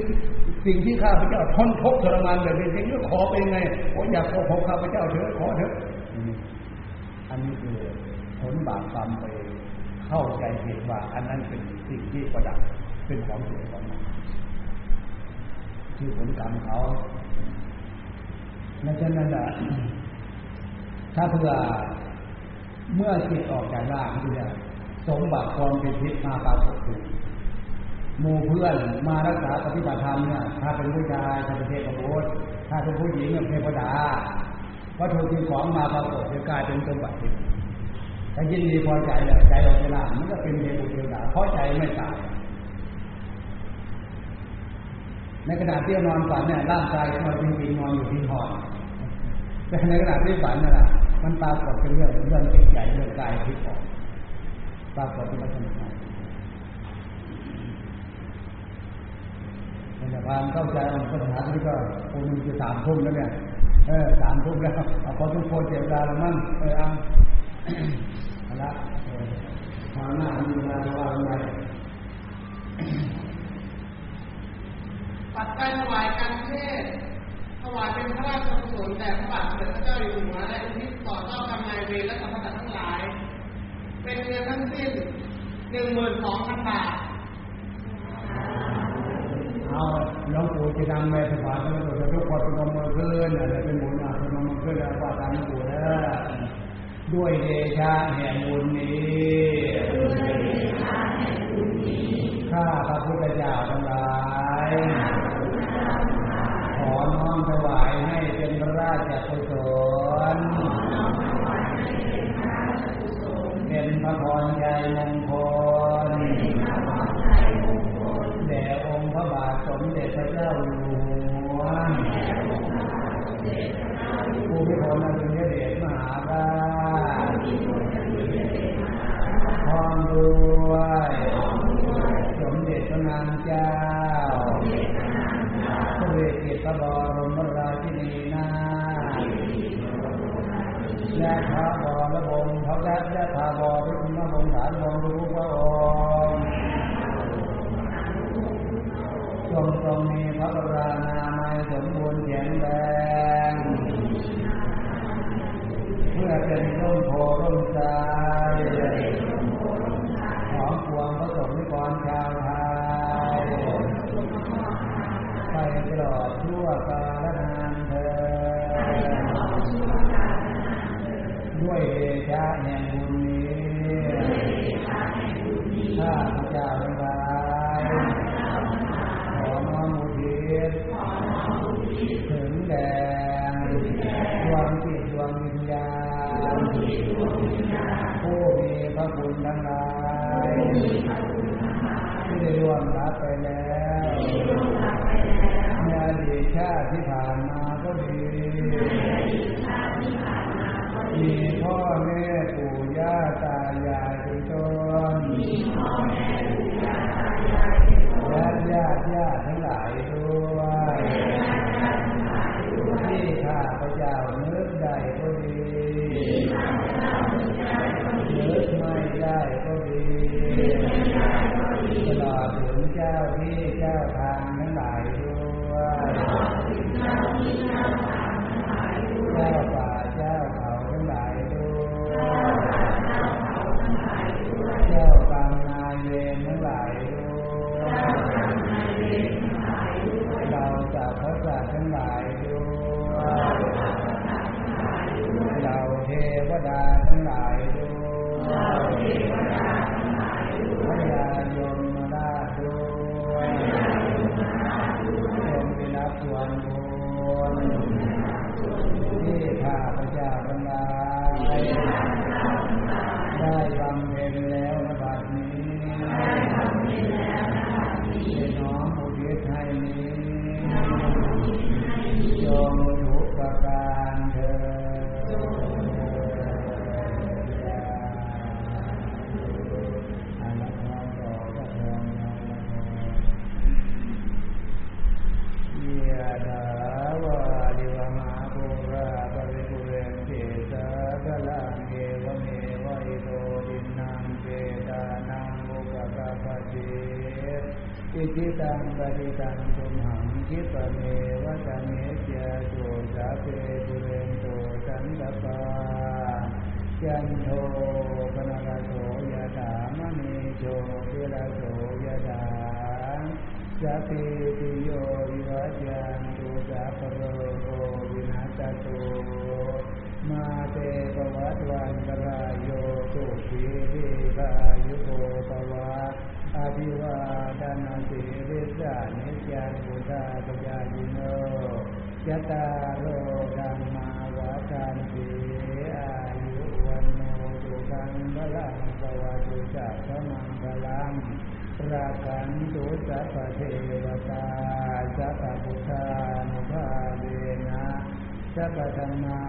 [SPEAKER 2] สิ่งที่ข้าพเจ้าทนทุกข์ทรมานแบบนี้จริงก็ขอเป็นไงโอ้อยากขอของข้าพเจ้าเถอะขอเถอะอันนี้คือผลบาปกรรมไปเข้าใจผิดว่า อันนั้นเป็นสิ่งที่ประดับเป็นของสวยของงามคือผลกรรมเขาในฉะนั้นแหละ ถ้าเพื่อเมื่อจิตออกจากร่างที่เนี่ยสมบัติความเป็นทิพย์มาปรากฏขึ้นหมู่เพื่อนมารักษาปฏิบัติธรรมเนี่ยถ้าเป็นผู้ชายถ้าเป็นเทพบุตรถ้าเป็นผู้หญิงเป็นเทพดาวัตถุสิ่งของมาปรากฏจะกลายเป็นสมบัติทิพย์ถ้ายินดีพอใจเลยใจออกจากร่างมันก็เป็นเทพบุตรเทวดาเพราะใจไม่ตายในขณะที่นอนฝันเนี่ยร่างกายของเราจริงๆนอนอยู่ที่หอแต่ในขณะที่ฝันนั่นแหละ มันปรากฏเป็นเรื่องเรื่องจิตใจเรื่องกายที่ออกปรากฏที่ลักษณะในความเข้าใจของปัญหาที่ก็คนนึงจะสามทุ่มแล้วเนี่ยเออสามทุ่มแล้วเอาพอทุกคนเจ็บดาแล้วมั้งเออเอาเอาละทางหน้ามีเวลาว่าอะไร
[SPEAKER 1] ปัจจัยถวายการเทศ วายเป็นพระราชกุศลแด่พระบาทสมเด็จพระเจ้าอยู่หัวและอุทิศต่อเจ้ากรรมนายเวรและสรรพสัตว์ทั้งหลาย เป็นเงินทั้งสิ้นหนึ่งหมื่นสองพันบาท
[SPEAKER 2] เอาหลวงปู่จะนำไปถวายพระพุทธทุกคนพนมมือขึ้นอะไรเป็นหมุนอะพนมมือขึ้นแล้วว่าตามหลวงปู่แล้วด้วยเดชะแห่งบุญนี้ข้าพระพุทธเจ้าทั้งหลาย อน้อมถวายให้เป็นพระราชกุศลเป็นพระพรใจมงคลแด่องค์พระบาทสมเด็จพระเจ้าอยู่หัวภูมิพลอดุลยเดชมหาราชพร้อมด้วยสมเด็จพระนางเจ้า ระเวทกิจพระบรมราชินีนาและพระบรมวงพระรัตและพระบรมวงศ์ฐานวงศ์ทุกพระองค์ทรงทรงมีพระบรานามัยสมบูรณ์แข็งแรงเพื่อเป็นร่มโพร่มใจของปวงพระสงฆ์นิกรชาวไทย ไปตลอดชั่วกาลนานเธอด้วยเดชะแห่งบุญนี้ข้าพเจ้าทั้งหลายขอน้อมอุทิศถึงแด่ดวงจิตดวงวิญญาณผู้มีพระคุณทั้งหลาย ดีตชาติที่ผ่านมาก็ดี มีพ่อแม่ปู่ย่าตายาย ย ตังตุมหังคิปะเมวะตะเมเจโตสาเปตุเรนโตสันตปาจันโทปนรโสยะถามณีโชติระโสยะถาสัพพิติโยวิวัจจันตุสัพพะโรโกวินาศตุมาเตปวัตวันตรายโยตุขีริกายุโกปวะ อภิวาทนาสิริสานิจันตุตาปยายิโนยะตาโลธรรมาวาทันติอายุวันโนสุขังพลังปวัตุสัพพมังคลังราคันตุสัพเทวตาสัพพพุทธานุภาเวนะสัพพธรรมา